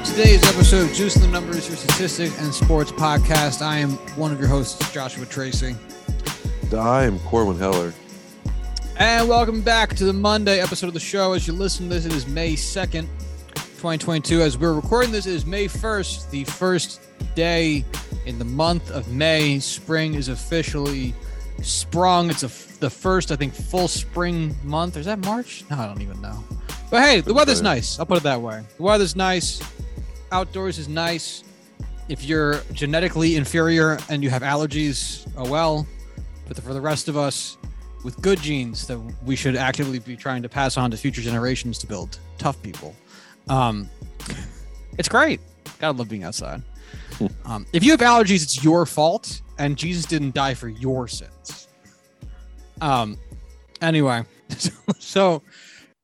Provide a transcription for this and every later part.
Hello, welcome to today's episode of Juice the Numbers, your statistic and sports podcast. I am one of your hosts, Joshua Tracy. I am Corwin Heller. And welcome back to the Monday episode of the show. As you listen to this, it is May 2nd, 2022. As we're recording this, it is May 1st, the first day in the month of May. Spring is officially sprung. It's a, the first, I think, full spring month. Is that March? No, I don't even know. But hey, the weather's nice. I'll put it that way. The weather's nice. Outdoors is nice. If you're genetically inferior and you have allergies, oh well. But for the rest of us with good genes that we should actively be trying to pass on to future generations to build tough people, um, it's great. Gotta love being outside. Um, if you have allergies, it's your fault, and Jesus didn't die for your sins. Um, anyway, so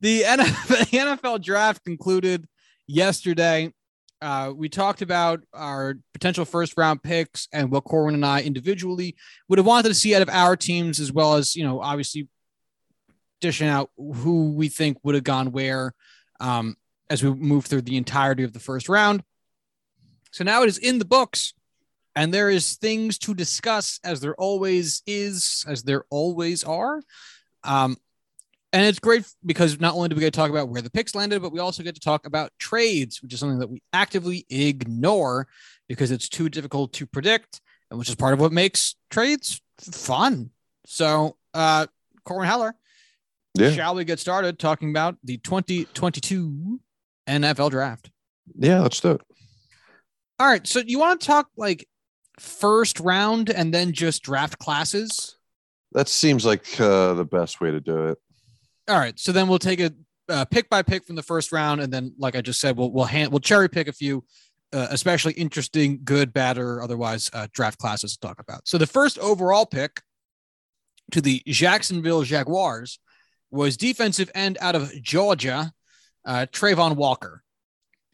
the NFL, the NFL draft concluded yesterday. Uh, we talked about our potential first round picks and what Corwin and I individually would have wanted to see out of our teams, as well as, you know, obviously dishing out who we think would have gone where um, as we move through the entirety of the first round. So now it is in the books, and there is things to discuss, as there always is, as there always are. Um, and it's great because not only do we get to talk about where the picks landed, but we also get to talk about trades, which is something that we actively ignore because it's too difficult to predict, and which is part of what makes trades fun. So, uh, Corwin Heller, Yeah. shall we get started talking about the 2022 NFL draft? Yeah, let's do it. All right. So, you want to talk like first round and then just draft classes? That seems like uh, the best way to do it. All right. So then we'll take a uh, pick by pick from the first round, and then, like I just said, we'll we'll hand we'll cherry pick a few, uh, especially interesting, good, bad, or otherwise uh, draft classes to talk about. So the first overall pick to the Jacksonville Jaguars was defensive end out of Georgia, uh, Travon Walker.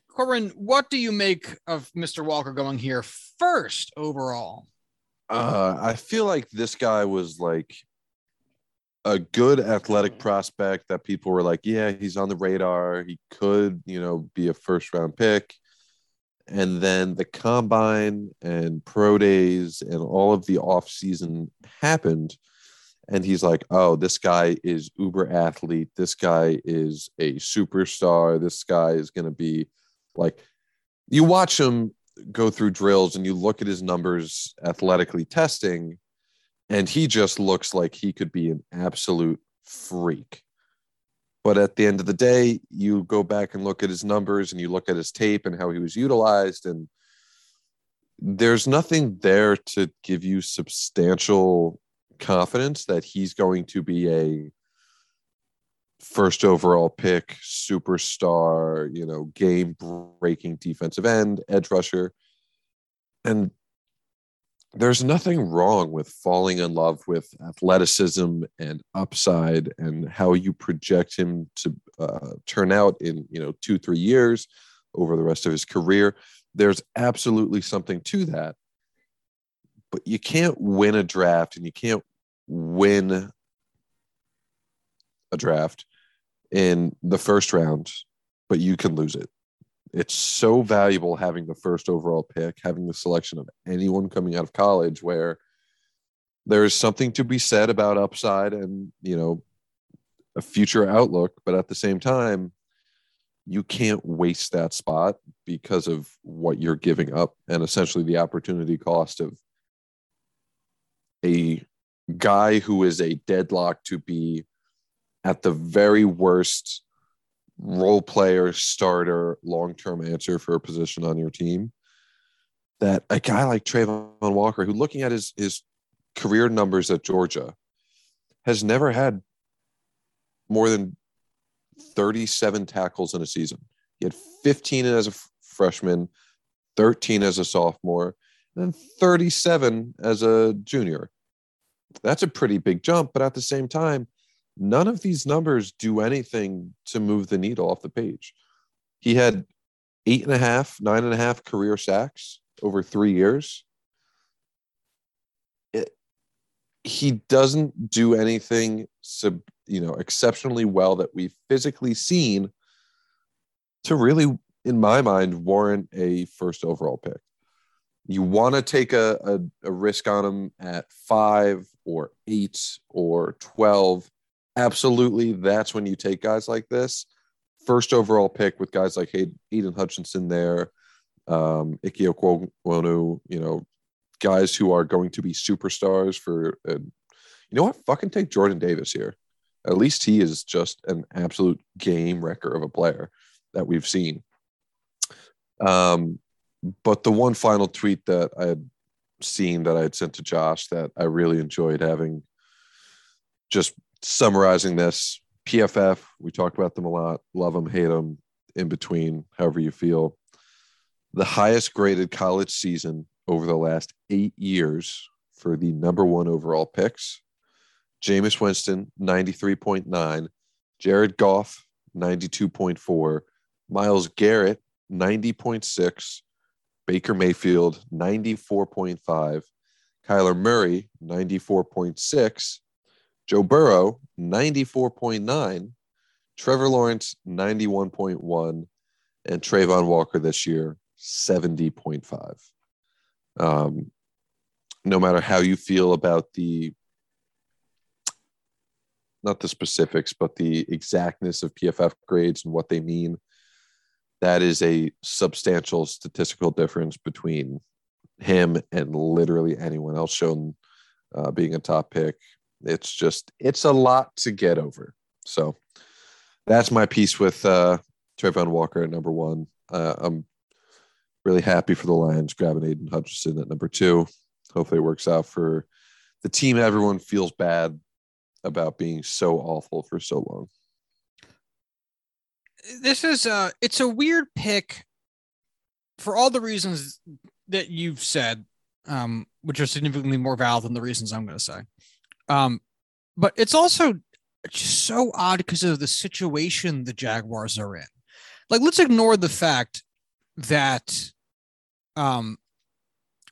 Corwin, what do you make of Mr. Walker going here first overall? Uh, I feel like this guy was like a good athletic mm-hmm. prospect that people were like, yeah, he's on the radar. He could, you know, be a first round pick. And then the combine and pro days and all of the off season happened. And he's like, oh, this guy is uber athlete. This guy is a superstar. This guy is going to be like, you watch him go through drills and you look at his numbers athletically testing, and he just looks like he could be an absolute freak. But at the end of the day, you go back and look at his numbers and you look at his tape and how he was utilized, and there's nothing there to give you substantial confidence that he's going to be a first overall pick, superstar, you know, game breaking defensive end, edge rusher. And there's nothing wrong with falling in love with athleticism and upside and how you project him to uh, turn out in, you know, two, three years over the rest of his career. There's absolutely something to that. But you can't win a draft and you can't win a draft in the first round, but you can lose it. It's so valuable having the first overall pick, having the selection of anyone coming out of college where there is something to be said about upside and, you know, a future outlook, but at the same time, you can't waste that spot because of what you're giving up and essentially the opportunity cost of a guy who is a deadlock to be at the very worst role player, starter, long term answer for a position on your team. That a guy like Travon Walker, who looking at his his career numbers at Georgia, has never had more than 37 tackles in a season. He had 15 as a freshman, 13 as a sophomore, and 37 as a junior. That's a pretty big jump, but at the same time, none of these numbers do anything to move the needle off the page. He had eight and a half, nine and a half career sacks over three years. It, he doesn't do anything sub, you know exceptionally well that we've physically seen to really in my mind, warrant a first overall pick. You want to take a, a, a risk on him at five or eight or 12. Absolutely. That's when you take guys like this. First overall pick with guys like Aidan Hutchinson there, um, Ike Ekwonu, you know, guys who are going to be superstars for, uh, you know what? Fucking take Jordan Davis here. At least he is just an absolute game wrecker of a player that we've seen. Um, but the one final tweet that I had seen that I had sent to Josh that I really enjoyed having, just summarizing this PFF, we talked about them a lot, love them, hate them, in between, however you feel. The highest graded college season over the last eight years for the number one overall picks Jameis Winston, 93.9, Jared Goff, 92.4, Myles Garrett, 90.6, Baker Mayfield, 94.5, Kyler Murray, 94.6, Joe Burrow, 94.9, Trevor Lawrence, 91.1, and Travon Walker this year, 70.5. Um, no matter how you feel about the not the specifics, but the exactness of PFF grades and what they mean that is a substantial statistical difference between him and literally anyone else shown uh, being a top pick. It's just it's a lot to get over. So that's my piece with uh, Travon Walker at number one. Uh, I'm really happy for the Lions grabbing Aidan Hutchinson at number two. Hopefully, it works out for the team. Everyone feels bad about being so awful for so long this is uh it's a weird pick for all the reasons that you've said, um, which are significantly more valid than the reasons I'm going to say. Um, but it's also just so odd because of the situation the Jaguars are in. Like, let's ignore the fact that um,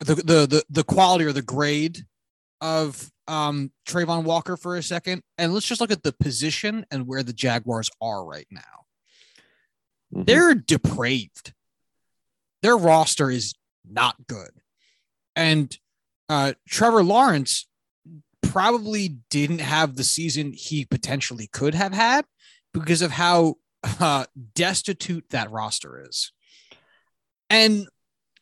the the the the quality or the grade of um Travon Walker for a second, and let's just look at the position and where the Jaguars are right now. Mm-hmm. They're depraved. Their roster is not good. And uh, Trevor Lawrence probably didn't have the season he potentially could have had because of how uh, destitute that roster is. And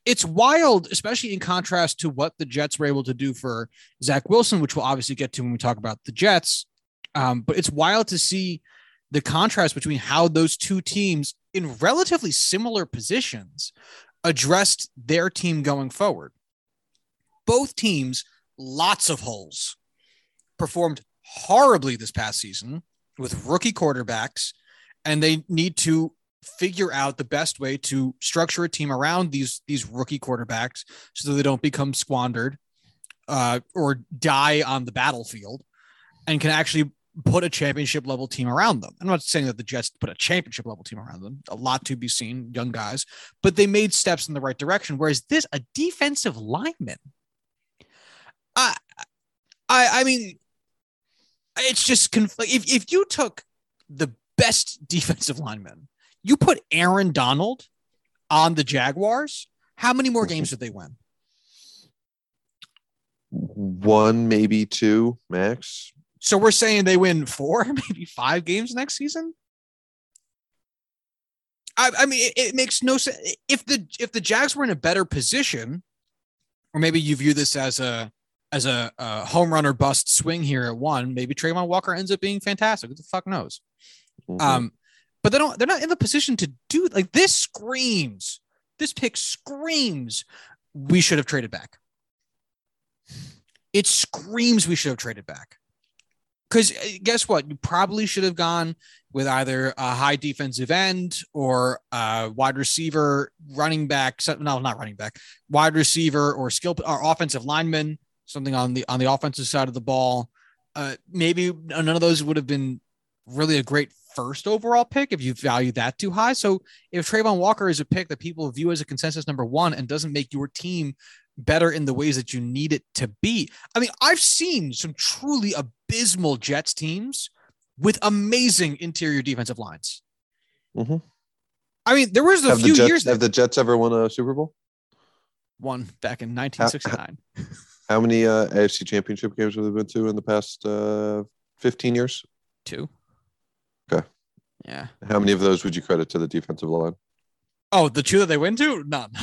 it's wild, especially in contrast to what the Jets were able to do for Zach Wilson, which we'll obviously get to when we talk about the Jets. Um, but it's wild to see the contrast between how those two teams in relatively similar positions addressed their team going forward. Both teams, lots of holes, performed horribly this past season with rookie quarterbacks, and they need to figure out the best way to structure a team around these these rookie quarterbacks so that they don't become squandered uh, or die on the battlefield and can actually put a championship level team around them. I'm not saying that the Jets put a championship level team around them, a lot to be seen, young guys, but they made steps in the right direction. Whereas this, a defensive lineman, I, I, I mean, it's just conf- if if you took the best defensive lineman, you put Aaron Donald on the Jaguars, how many more games did they win? One, maybe two, max. So we're saying they win four, maybe five games next season. I, I mean, it, it, makes no sense. If the if the Jags were in a better position, or maybe you view this as a as a, a home run or bust swing here at one, maybe Travon Walker ends up being fantastic. Who the fuck knows? Mm-hmm. Um, but they don't. They're not in the position to do like this. Screams. This pick screams. We should have traded back. It screams we should have traded back because uh, guess what? You probably should have gone with either a high defensive end or a wide receiver, running back. No, not running back, wide receiver or skill or offensive lineman. Something on the on the offensive side of the ball. Uh, maybe none of those would have been really a great first overall pick if you value that too high. So if Travon Walker is a pick that people view as a consensus number one and doesn't make your team better in the ways that you need it to be. I mean, I've seen some truly abysmal Jets teams with amazing interior defensive lines. Mm-hmm. I mean, there was a Have few Jets years have the Jets ever won a Super Bowl? one back in 1969. How many uh, AFC Championship games have they been to in the past uh, 15 years? Two. Okay. Yeah. How many of those would you credit to the defensive line? Oh, the two that they went to, none.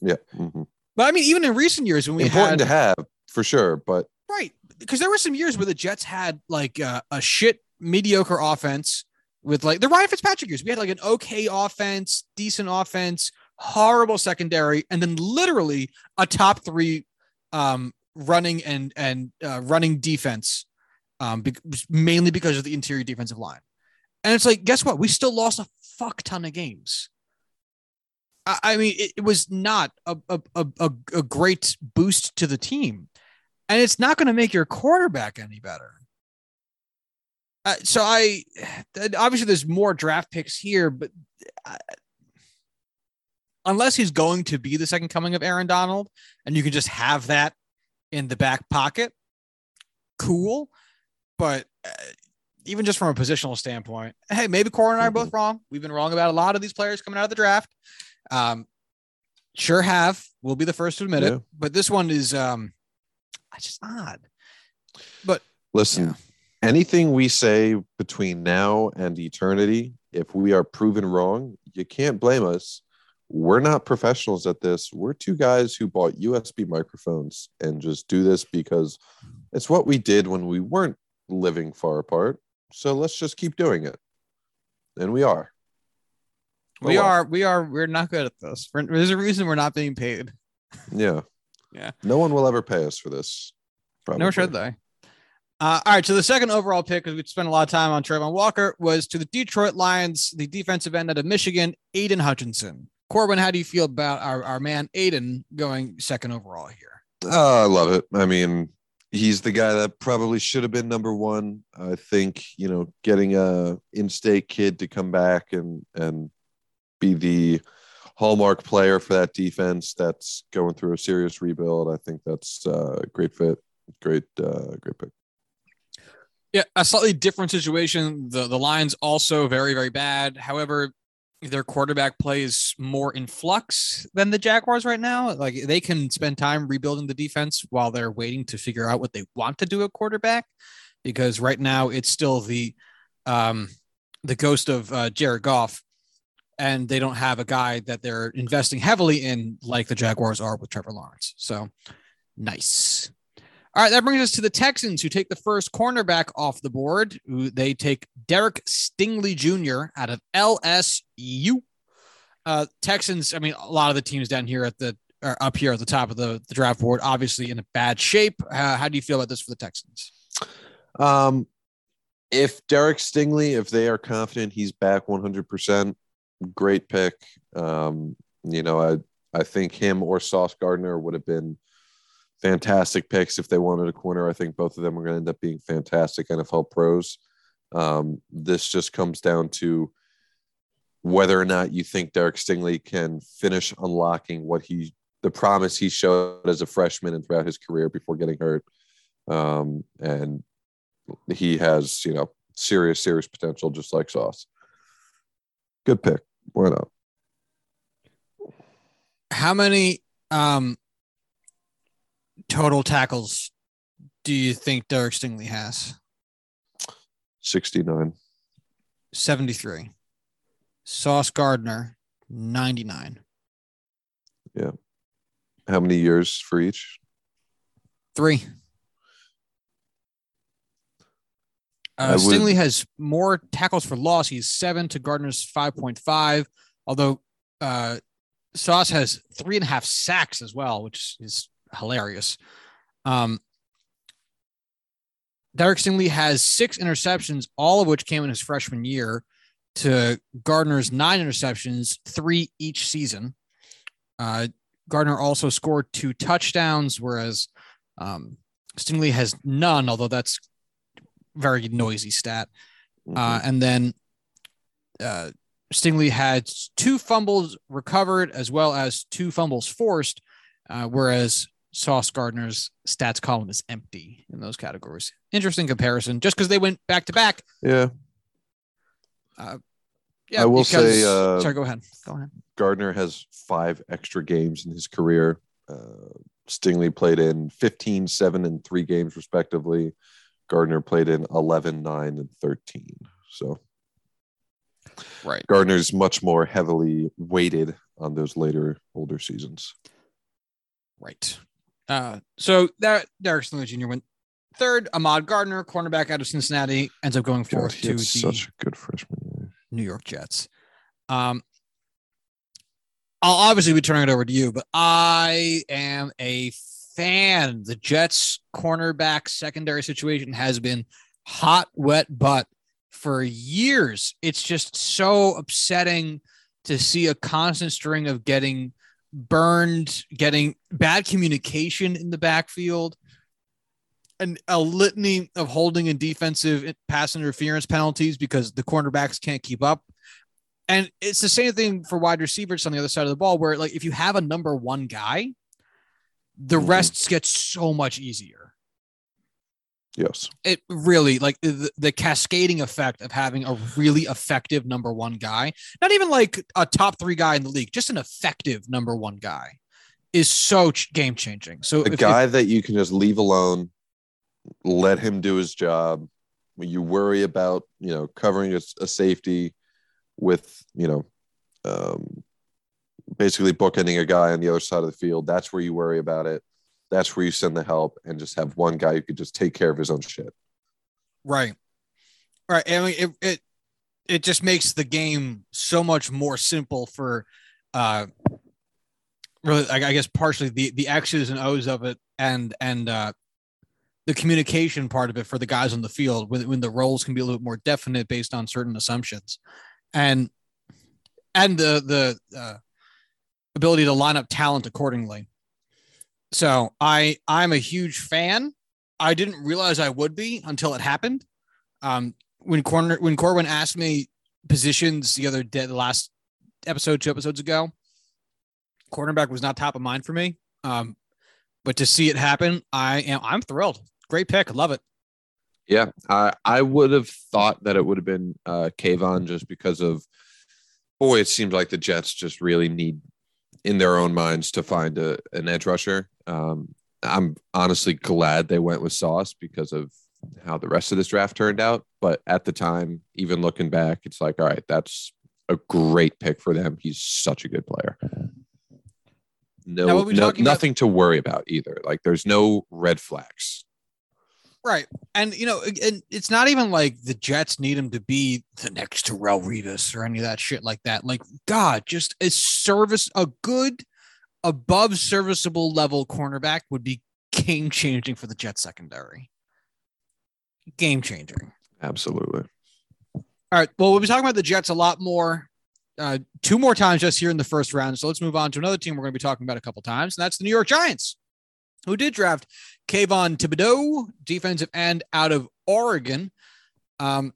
Yeah, mhm. But I mean, even in recent years when we important had to have for sure, but right because there were some years where the Jets had like uh, a shit mediocre offense with like the Ryan Fitzpatrick years. We had like an okay offense, decent offense, horrible secondary, and then literally a top three um, running and and uh, running defense, um, be- mainly because of the interior defensive line. And it's like, guess what? We still lost a fuck ton of games. I, I mean, it, it was not a, a, a, a great boost to the team, and it's not going to make your quarterback any better. Uh, so I obviously there's more draft picks here, but I, unless he's going to be the second coming of Aaron Donald, and you can just have that in the back pocket, cool. But uh, even just from a positional standpoint, hey, maybe Cora and I are both wrong. We've been wrong about a lot of these players coming out of the draft. Um, sure have. We'll be the first to admit Yeah. it. But this one is um, it's just odd. But listen, Yeah. anything we say between now and eternity, if we are proven wrong, you can't blame us. We're not professionals at this. We're two guys who bought USB microphones and just do this because it's what we did when we weren't living far apart. So let's just keep doing it. And we are. We Oh, well. are, we are, we're not good at this. We're- There's a reason we're not being paid. Yeah. Yeah. No one will ever pay us for this. Nor should they. Uh, all right. So the second overall pick, because we spent a lot of time on Travon Walker, was to the Detroit Lions, the defensive end out of Michigan, Aidan Hutchinson. Corwin, how do you feel about our, our man Aidan going second overall here? Oh, I love it. I mean, he's the guy that probably should have been number one. I think you know, getting a in-state kid to come back and and be the hallmark player for that defense that's going through a serious rebuild. I think that's uh, a great fit. Great, uh, great pick. Yeah, a slightly different situation. The the Lions also very very bad. However, their quarterback play is more in flux than the Jaguars right now. Like they can spend time rebuilding the defense while they're waiting to figure out what they want to do at quarterback. Because right now it's still the um, the ghost of uh, Jared Goff, and they don't have a guy that they're investing heavily in like the Jaguars are with Trevor Lawrence. So nice. All right, that brings us to the Texans, who take the first cornerback off the board. They take Derek Stingley Jr. out of LSU. Uh, Texans. I mean, a lot of the teams down here at the up here at the top of the, the draft board, obviously in a bad shape. Uh, how do you feel about this for the Texans? Um, if Derek Stingley, if they are confident he's back 100%, great pick. Um, you know, I I think him or Sauce Gardner would have been fantastic picks if they wanted a corner. I think both of them are going to end up being fantastic NFL pros. Um, this just comes down to whether or not you think Derek Stingley can finish unlocking what he the promise he showed as a freshman and throughout his career before getting hurt. Um, and he has, you know, serious, serious potential, just like Sauce. Good pick. Why not? How many um, total tackles do you think Derek Stingley has? 69. 73. Sauce Gardner, 99. Yeah. How many years for each? Three. Uh, would- Stingley has more tackles for loss. He's seven to Gardner's 5.5, although uh, Sauce has three and a half sacks as well, which is hilarious. Um, Derek Stingley has six interceptions, all of which came in his freshman year, to Gardner's nine interceptions, three each season. Uh, Gardner also scored two touchdowns, whereas um, Stingley has none, although that's very noisy stat. Uh, and then uh, Stingley had two fumbles recovered as well as two fumbles forced, uh, whereas Sauce Gardner's stats column is empty in those categories. Interesting comparison, just because they went back to back. yeah. Yeah, I will because- say, uh, sorry, go ahead. Go ahead. Gardner has five extra games in his career. Uh, Stingley played in 15, 7, and 3 games, respectively. Gardner played in 11, 9, and 13. So Right. Gardner's much more heavily weighted on those later, older seasons. Right. Uh, so that Derek Stingley Jr. went third. Ahmad Gardner, cornerback out of Cincinnati, ends up going fourth to the such a good freshman. New York Jets. Um, I'll obviously be turning it over to you, but I am a fan. The Jets cornerback secondary situation has been hot, wet butt for years. It's just so upsetting to see a constant string of getting burned, getting bad communication in the backfield, and a litany of holding and defensive pass interference penalties because the cornerbacks can't keep up. And it's the same thing for wide receivers on the other side of the ball, where like if you have a number one guy, the Mhm. rests get so much easier. Yes. It really like the, the cascading effect of having a really effective number one guy, not even like a top three guy in the league, just an effective number one guy is so ch- game changing. So A if- if- guy that you can just leave alone, let him do his job. When you worry about, you know, covering a, a safety with, you know, um, basically bookending a guy on the other side of the field, that's where you worry about it. That's where you send the help and just have one guy who could just take care of his own shit. Right. Right. I mean, it, it, it just makes the game so much more simple for, uh, really, I, guess partially the, the X's and O's of it and, and, uh, the communication part of it for the guys on the field when, when the roles can be a little bit more definite based on certain assumptions and, and the, the, uh, ability to line up talent accordingly. So I, I'm a huge fan I didn't realize I would be until it happened. Um, when corner when Corwin asked me positions the other day, the last episode, two episodes ago, cornerback was not top of mind for me. Um, but to see it happen, I am I'm thrilled. Great pick, love it. Yeah, I I would have thought that it would have been uh Kayvon just because of boy, it seems like the Jets just really need in their own minds to find a an edge rusher. Um, I'm honestly glad they went with Sauce because of how the rest of this draft turned out. But at the time, even looking back, it's like, all right, that's a great pick for them. He's such a good player. No, no talking about- nothing to worry about either. Like there's no red flags. Right. And you know, and it's not even like the Jets need him to be the next Darrelle Revis or any of that shit like that. Like, God, just a service, a good above serviceable level cornerback would be game changing for the Jets secondary. Game changing. Absolutely. All right. Well, we'll be talking about the Jets a lot more, uh, two more times just here in the first round. So let's move on to another team we're going to be talking about a couple times, and that's the New York Giants, who did draft Kayvon Thibodeaux, defensive end out of Oregon. Um,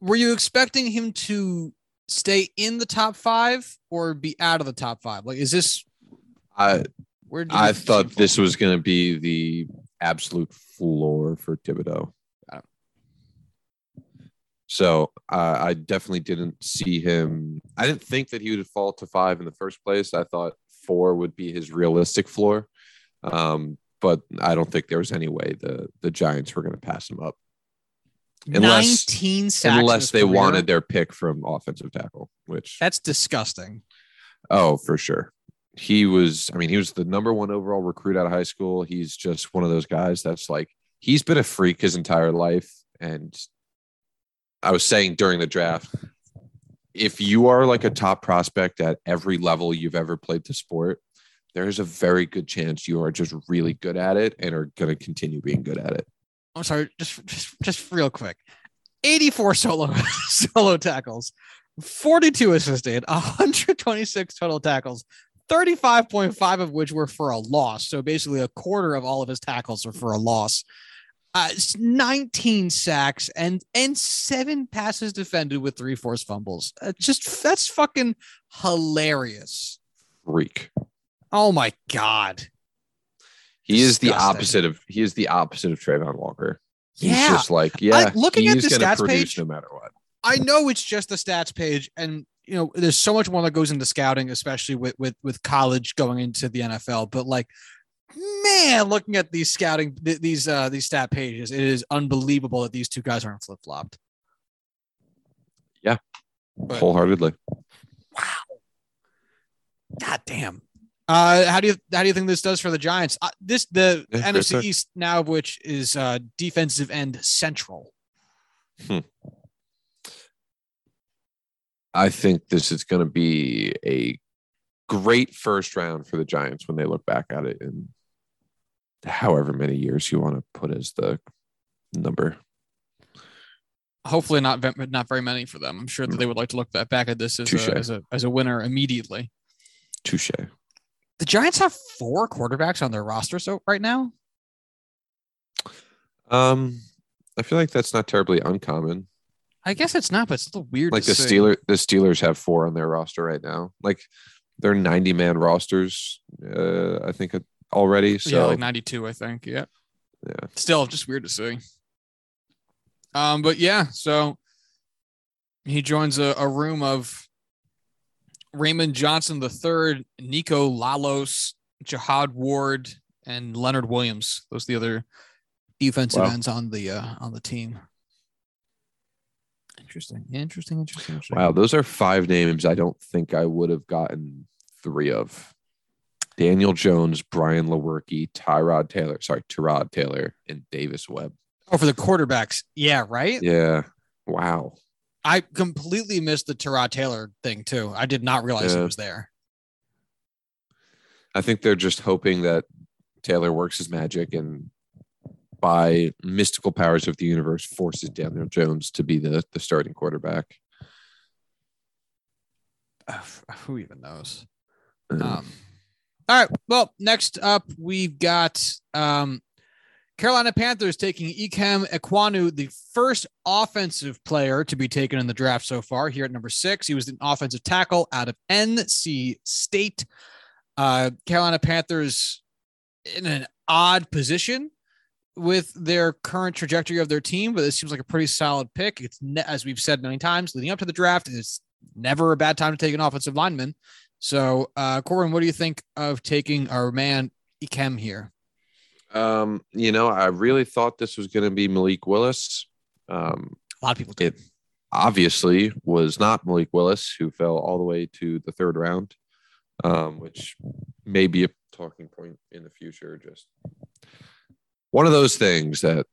were you expecting him to stay in the top five or be out of the top five? Like, is this I where? I thought this was going to be the absolute floor for Thibodeaux. So uh, I definitely didn't see him. I didn't think that he would fall to five in the first place. I thought four would be his realistic floor, um, but I don't think there was any way the the Giants were going to pass him up unless- 19 sacks unless they career? wanted their pick from offensive tackle. Which That's disgusting. Oh, for sure. He was, I mean, he was the number one overall recruit out of high school. He's just one of those guys that's like, he's been a freak his entire life. And I was saying during the draft, if you are like a top prospect at every level you've ever played the sport, there's a very good chance you are just really good at it and are going to continue being good at it. I'm sorry, just just just real quick. 84 solo solo tackles, 42 assisted, 126 total tackles, 35.5 of which were for a loss. So basically a quarter of all of his tackles are for a loss. Uh, 19 sacks and and seven passes defended with three forced fumbles. Uh, just that's fucking hilarious. Freak. Oh my god. He is the opposite of, he is the opposite of Travon Walker. He's Yeah. just like, yeah, looking at the stats page- no matter what. I know it's just the stats page, and you know, there's so much more that goes into scouting, especially with with with college going into the NFL. But like, man, looking at these scouting these uh these stat pages, it is unbelievable that these two guys aren't flip flopped. Yeah, but, wholeheartedly. Wow. God damn. Uh, how do you how do you think this does for the Giants? Uh, this the yeah, NFC East now, of which is uh, defensive end central. Hmm. I think this is going to be a great first round for the Giants when they look back at it in however many years you want to put as the number. Hopefully, not not very many for them. I'm sure that they would like to look back at this as, a, as a as a winner immediately. Touche. The Giants have four quarterbacks on their roster so right now. Um, I feel like that's not terribly uncommon. I guess it's not, but it's still weird. Like the Steelers, the Steelers have four on their roster right now. Like they're 90 man rosters, uh, I think already. So yeah, like 92, I think. Yeah. Yeah. Still just weird to see. Um, but yeah, so he joins a, a room of Raymond Johnson III, Nico Lalos, Jihad Ward, and Leonard Williams. Those are the other defensive wow. ends on the uh, on the team. Interesting. Interesting. Interesting. Interesting. Wow, those are five names I don't think I would have gotten three of. Daniel Jones, Brian Lewerke, Tyrod Taylor, sorry, Tyrod Taylor, and Davis Webb. Oh, for the quarterbacks. Yeah, right? Yeah. Wow. I completely missed the Tyrod Taylor thing too. I did not realize yeah. it was there. I think they're just hoping that Taylor works his magic and by mystical powers of the universe forces Daniel Jones to be the, the starting quarterback. Uh, who even knows? Um, all right. Well, next up, we've got um, Carolina Panthers taking Ikem Ekwonu, the first offensive player to be taken in the draft so far, here at number six. He was an offensive tackle out of NC State. Uh, Carolina Panthers in an odd position with their current trajectory of their team, but this seems like a pretty solid pick. It's ne- as we've said many times leading up to the draft, it's never a bad time to take an offensive lineman. So, uh, Corwin, what do you think of taking our man Ikem here? Um, you know, I really thought this was going to be Malik Willis. Um, a lot of people did. It obviously was not Malik Willis, who fell all the way to the third round, um, which may be a talking point in the future. Just one of those things that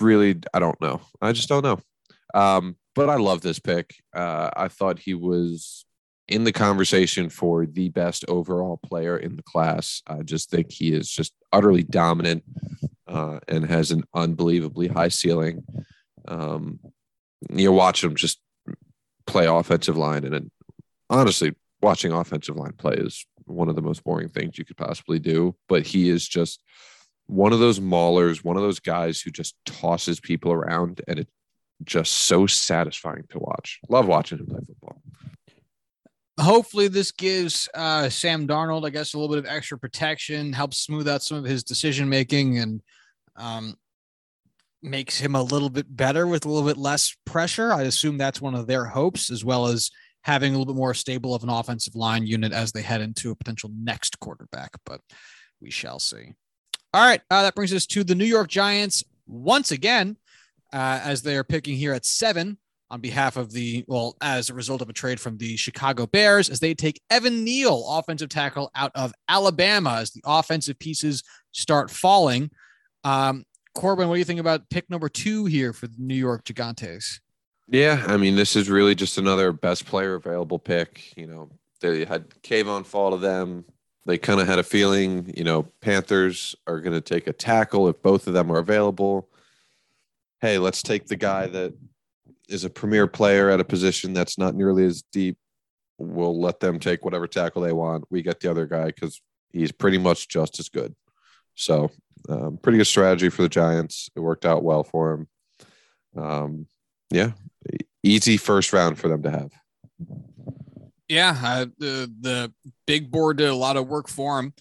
really I don't know. I just don't know. Um, but I love this pick. Uh, I thought he was in the conversation for the best overall player in the class. I just think he is just utterly dominant uh, and has an unbelievably high ceiling. Um, you watch him just play offensive line, and honestly, watching offensive line play is one of the most boring things you could possibly do. But he is just one of those maulers, one of those guys who just tosses people around, and it's just so satisfying to watch. Love watching him play football. Hopefully, this gives uh, Sam Darnold, I guess, a little bit of extra protection, helps smooth out some of his decision making, and um, makes him a little bit better with a little bit less pressure. I assume that's one of their hopes, as well as having a little bit more stable of an offensive line unit as they head into a potential next quarterback. But we shall see. All right, uh, that brings us to the New York Giants once again, uh, as they are picking here at seven on behalf of the, well, as a result of a trade from the Chicago Bears, as they take Evan Neal, offensive tackle out of Alabama, as the offensive pieces start falling. Um, Corwin, what do you think about pick number two here for the New York Gigantes? Yeah, I mean, this is really just another best player available pick. You know, they had Kayvon fall to them they kind of had a feeling, you know, Panthers are going to take a tackle if both of them are available. Hey, let's take the guy that is a premier player at a position that's not nearly as deep. We'll let them take whatever tackle they want. We get the other guy because he's pretty much just as good. So, um, pretty good strategy for the Giants. It worked out well for him. Um, yeah, easy first round for them to have. Yeah, uh, the the big board did a lot of work for him.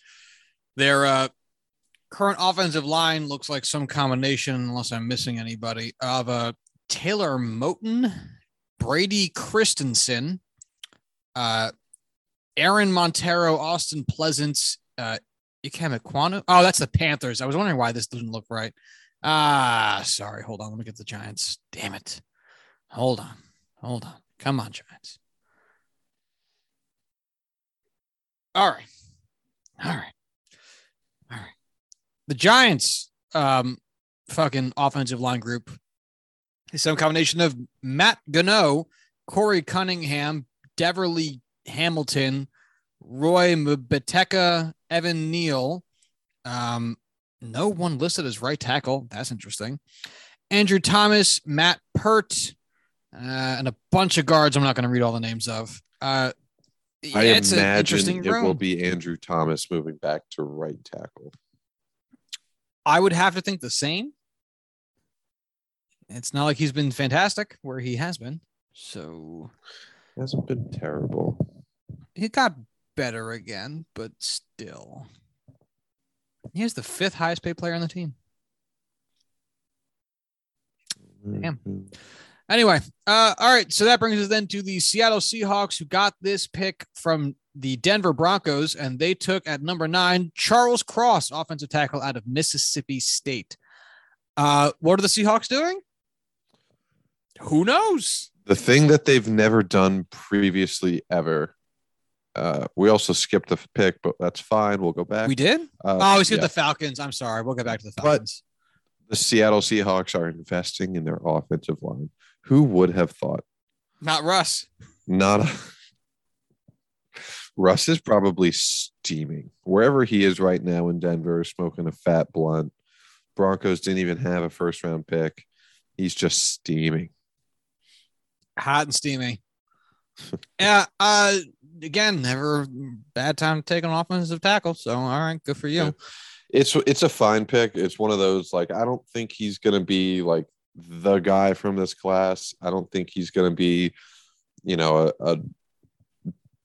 Their uh, current offensive line looks like some combination, unless I'm missing anybody, of uh, Taylor Moton, Brady Christensen, uh, Aaron Montero, Austin Pleasance, uh, Ikem Ekwonu. Oh, that's the Panthers. I was wondering why this didn't look right. Ah, sorry. Hold on. Let me get the Giants. Damn it. Hold on. Hold on. Come on, Giants. All right. All right. All right. The Giants, um, fucking offensive line group some combination of Matt Gono, Corey Cunningham, Devery Hamilton, Roy Mbaeteka, Evan Neal. Um, no one listed as right tackle. That's interesting. Andrew Thomas, Matt Peart, uh, and a bunch of guards. I'm not going to read all the names of. Uh, I it's imagine interesting it will be Andrew Thomas moving back to right tackle. I would have to think the same. It's not like he's been fantastic where he has been. So Hasn't been terrible. he got better again, but still. He is the fifth highest paid player on the team. Damn. Anyway, uh, all right. So that brings us then to the Seattle Seahawks, who got this pick from the Denver Broncos, and they took at number nine Charles Cross, offensive tackle out of Mississippi State. Uh, what are the Seahawks doing? Who knows? The thing that they've never done previously ever. Uh, we also skipped the pick, but that's fine. We'll go back. We did. Uh, Oh, we skipped yeah. the Falcons. I'm sorry. We'll get back to the But- Falcons. the Seattle Seahawks are investing in their offensive line. Who would have thought? Not Russ. Not a Russ is probably steaming wherever he is right now in Denver, smoking a fat blunt. Broncos didn't even have a first round pick. He's just steaming. Hot and steamy. yeah. Uh, again, never bad time to take an offensive tackle. So, all right, good for you. Yeah. It's it's a fine pick. It's one of those like I don't think he's gonna be like the guy from this class. I don't think he's gonna be, you know, a, a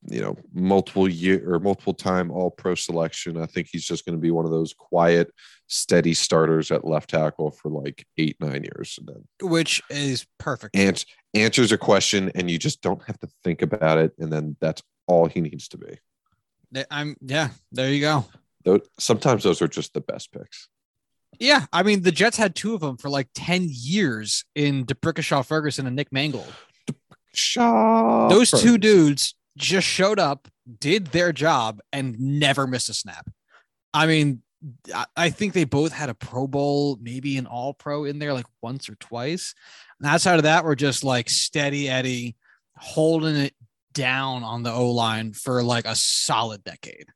you know multiple year or multiple time All Pro selection. I think he's just gonna be one of those quiet, steady starters at left tackle for like eight nine years, and then Which is perfect. ans- answers a question, and you just don't have to think about it, and then that's all he needs to be. I'm yeah. There you go. Though sometimes those are just the best picks. Yeah, I mean the Jets had two of them for like ten years in DeBrickashaw Ferguson and Nick Mangold. Shaw Those two dudes just showed up, did their job, and never missed a snap. I mean, I- think they both had a Pro Bowl, maybe an All Pro in there, like once or twice. And outside of that, we're just like steady Eddie holding it down on the O line for like a solid decade.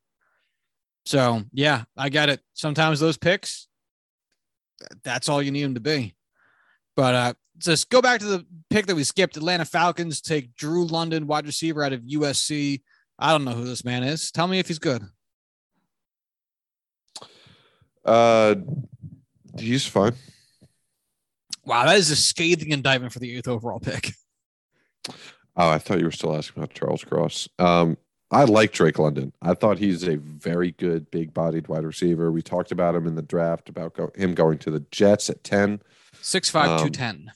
So yeah, I get it. Sometimes those picks, that's all you need them to be. But uh just go back to the pick that we skipped. Atlanta Falcons take Drake London, wide receiver out of USC. I don't know who this man is. Tell me if he's good. Uh, he's fine. Wow, that is a scathing indictment for the eighth overall pick. Oh, I thought you were still asking about Charles Cross. Um, I like Drake London. I thought he's a very good, big-bodied wide receiver. We talked about him in the draft about go- him going to the Jets at ten. 6'5, Um, 210.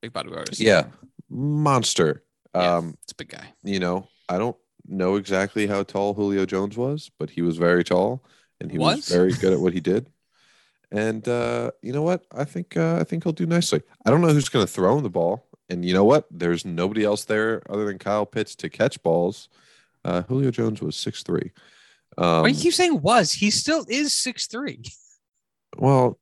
Big body wide receiver. Yeah, monster. Yeah. Um, It's a big guy. you know, I don't know exactly how tall Julio Jones was, but he was very tall and he was, Was? very good at what he did. And uh, you know what? I think uh, I think he'll do nicely. I don't know who's going to throw him the ball, and you know what? There's nobody else there other than Kyle Pitts to catch balls. Uh, Julio Jones was six three. Um, Why do you keep saying was? He still is six three. well,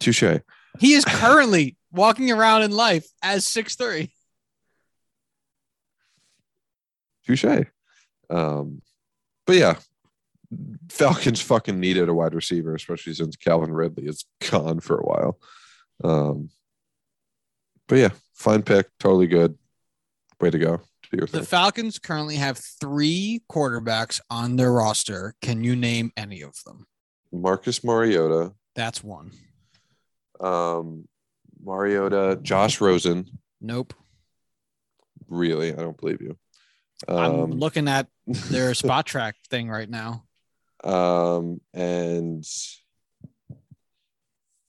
touche. He is currently walking around in life as six three. Touche. Um, but yeah, Falcons fucking needed a wide receiver, especially since Calvin Ridley is gone for a while. Um, but yeah, fine pick, totally good. Way to go. Do The. Falcons currently have three quarterbacks on their roster. Can you name any of them? Marcus Mariota, That's one. um, Mariota, Josh Rosen. Nope. Really, I don't believe you. I'm Um, looking at their Spotrac thing right now. Um, and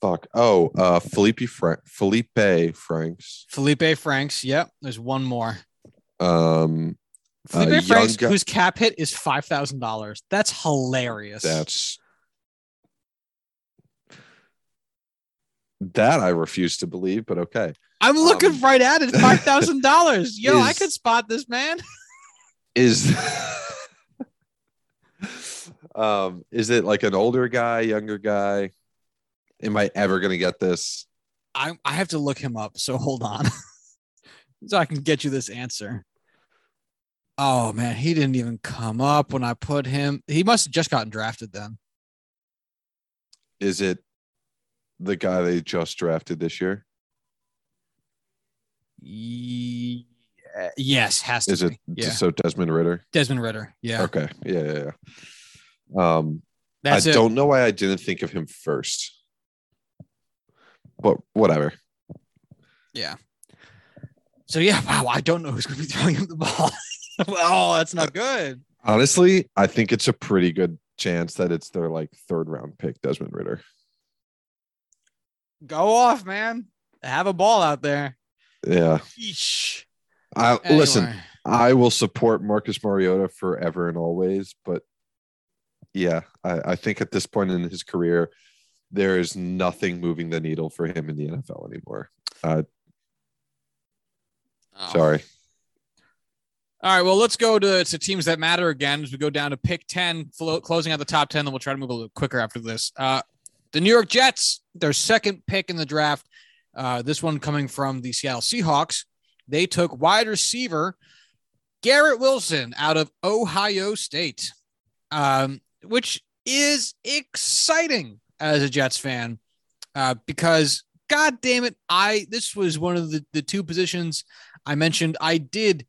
fuck. Oh, uh, Feleipe Frank, Feleipe Franks. Feleipe Franks. Yep. There's one more. Um, Feleipe young Franks, guy- whose cap hit is five thousand dollars. That's hilarious. that's that I refuse to believe, but okay. I'm looking um, right at it. Five thousand dollars. Yo, I could spot this man. Is um, is it like an older guy, younger guy? Am I ever gonna get this? I I have to look him up. So hold on, so I can get you this answer. Oh man, he didn't even come up when I put him. He must have just gotten drafted then. Is it the guy they just drafted this year? Ye- yes, has to Is it. Yeah, so Desmond Ridder? Desmond Ridder. Yeah, Okay. Yeah, yeah, yeah. Um, that's I it. don't know why I didn't think of him first. But whatever. Yeah. So yeah, wow, I don't know who's going to be throwing him the ball. oh, that's not good. Honestly, I think it's a pretty good chance that it's their like third round pick, Desmond Ridder. Go off, man. Have a ball out there. Yeah. Yeesh. I listen, I will support Marcus Mariota forever and always, but yeah, I, I think at this point in his career, there is nothing moving the needle for him in the NFL anymore. Uh, Oh. Sorry. All right, well, let's go to, to teams that matter again as we go down to pick 10, flo- closing out the top 10. Then we'll try to move a little quicker after this. Uh, the New York Jets, their second pick in the draft, uh, this one coming from the Seattle Seahawks. They took wide receiver Garrett Wilson out of Ohio State, um, which is exciting as a Jets fan uh, because, God damn it, I this was one of the, the two positions I mentioned I did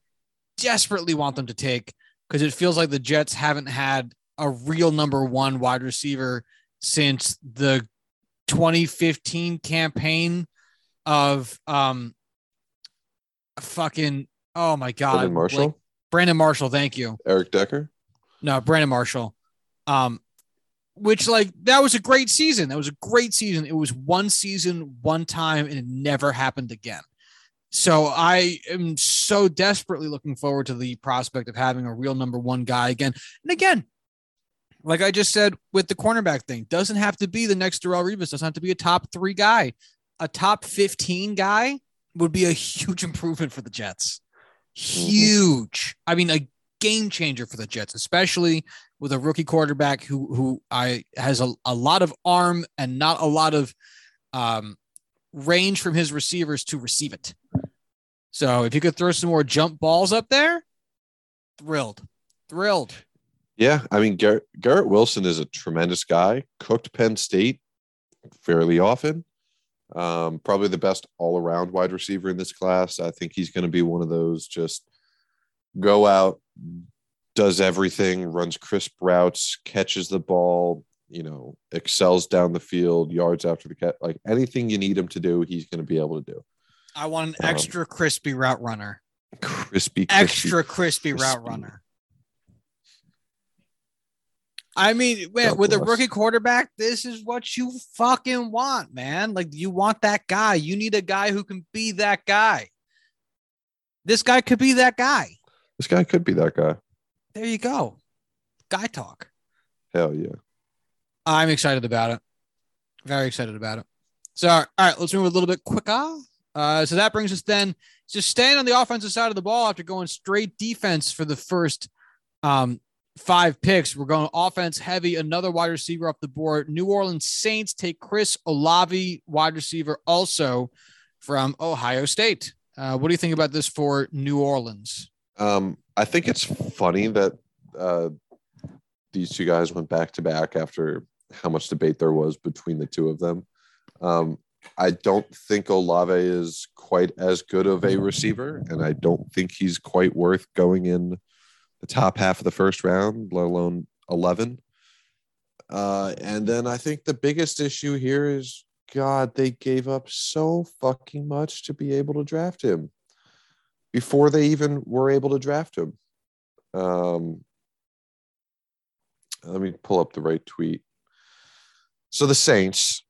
desperately want them to take because it feels like the Jets haven't had a real number one wide receiver since the 2015 campaign of um fucking oh my god Brandon Marshall, Brandon Marshall thank you Eric Decker. no, Brandon Marshall. Um, which like that was a great season. That was a great season. It was one season, one time, and it never happened again. So I am so desperately looking forward to the prospect of having a real number one guy again. And again, like I just said with the cornerback thing, doesn't have to be the next Darrelle Revis, doesn't have to be a top three guy. A top 15 guy would be a huge improvement for the Jets. Huge. I mean, a game changer for the Jets, especially with a rookie quarterback who who I has a, a lot of arm and not a lot of um, range from his receivers to receive it. So if you could throw some more jump balls up there, thrilled, thrilled. Yeah, I mean Garrett, Garrett Wilson is a tremendous guy. Cooked Penn State fairly often. Um, probably the best all-around wide receiver in this class. I think he's going to be one of those just go out, does everything, runs crisp routes, catches the ball, you know, excels down the field, yards after the catch, like anything you need him to do, he's going to be able to do. I want an Um, extra crispy route runner, Crispy, crispy. extra crispy route runner. I mean, man, with a rookie quarterback, this is what you fucking want, man. Like, you want that guy. You need a guy who can be that guy. This guy could be that guy. This guy could be that guy. There you go. Guy talk. Hell yeah. I'm excited about it. Very excited about it. So, all right, let's move a little bit quicker. Uh, so that brings us then just staying on the offensive side of the ball after going straight defense for the first um, five picks. We're going offense heavy. Another wide receiver off the board. New Orleans Saints take Chris Olave, wide receiver, also from Ohio State. Uh, what do you think about this for New Orleans? Um, I think it's funny that uh, these two guys went back to back after how much debate there was between the two of them. Um, I don't think Olave is quite as good of a receiver, and I don't think he's quite worth going in the top half of the first round, let alone 11. Uh, and then I think the biggest issue here is God, they gave up so fucking much to be able to draft him before they even were able to draft him. Um, let me pull up the right tweet. So the Saints,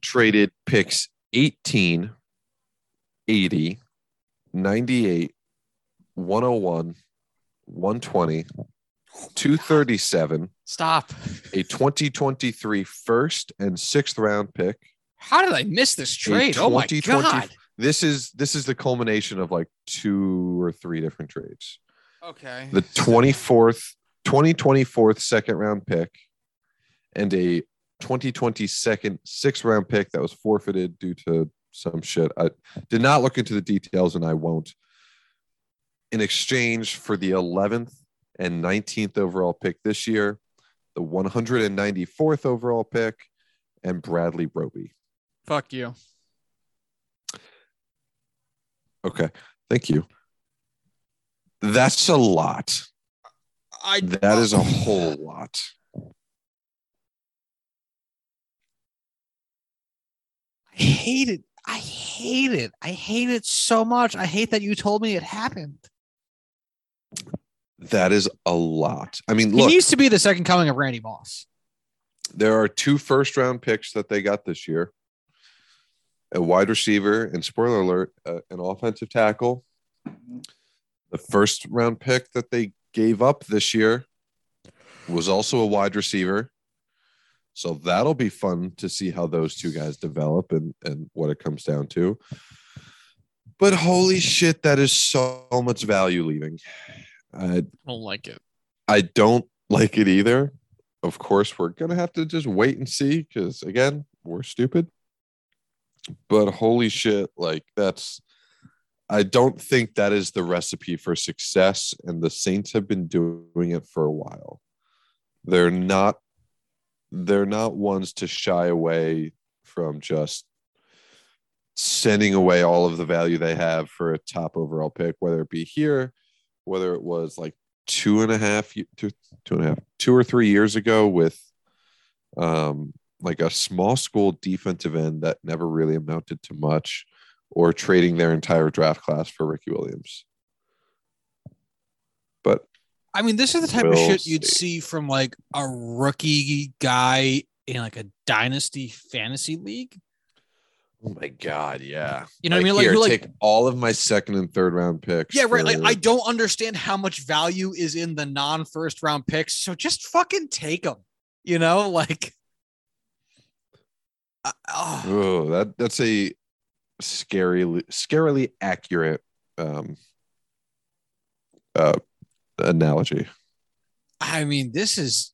traded picks 18, 80, 98, 101, 120, 237, Stop. a 2023 first and sixth round pick. How did I miss this trade? Oh my 2020 god. This is this is the culmination of like two or three different trades. Okay. The 24th 2024th second round pick and a 2020 second sixth round pick that was forfeited due to some shit. I did not look into the details and I won't. In exchange for the 11th and 19th overall pick this year, the 194th overall pick, and Bradley Roby. Fuck you. Okay. Thank you. That's a lot. I That is a whole lot. I hate it. I hate it. I hate it so much. I hate that you told me it happened. That is a lot. I mean, He look, needs to be the second coming of Randy Moss. there are two first round picks that they got this year a wide receiver, and spoiler alert, uh, an offensive tackle. The first round pick that they gave up this year was also a wide receiver. So that'll be fun to see how those two guys develop and, and what it comes down to. But holy shit, that is so much value leaving. I I don't like it. I don't like it either. Of course, we're gonna have to just wait and see because again, we're stupid. But holy shit, like that's I don't think that is the recipe for success, and the Saints have been doing it for a while. They're not they're not ones to shy away from just sending away all of the value they have for a top overall pick, whether it be here, whether it was like two and a half two, two and a half two or three years ago with um, like a small school defensive end that never really amounted to much, or trading their entire draft class for Ricky Williams. But I mean, this is the type of We'll shit you'd see. see from like a rookie guy in like a dynasty fantasy league. oh my god, yeah, You know what I mean? Like, here, like take all of my second and third round picks. Yeah, right. Like I don't understand how much value is in the non-first round picks, so just fucking take them. You know, like. Uh, oh, Oh, that that's a scary, scarily accurate um, uh, analogy. I mean, this is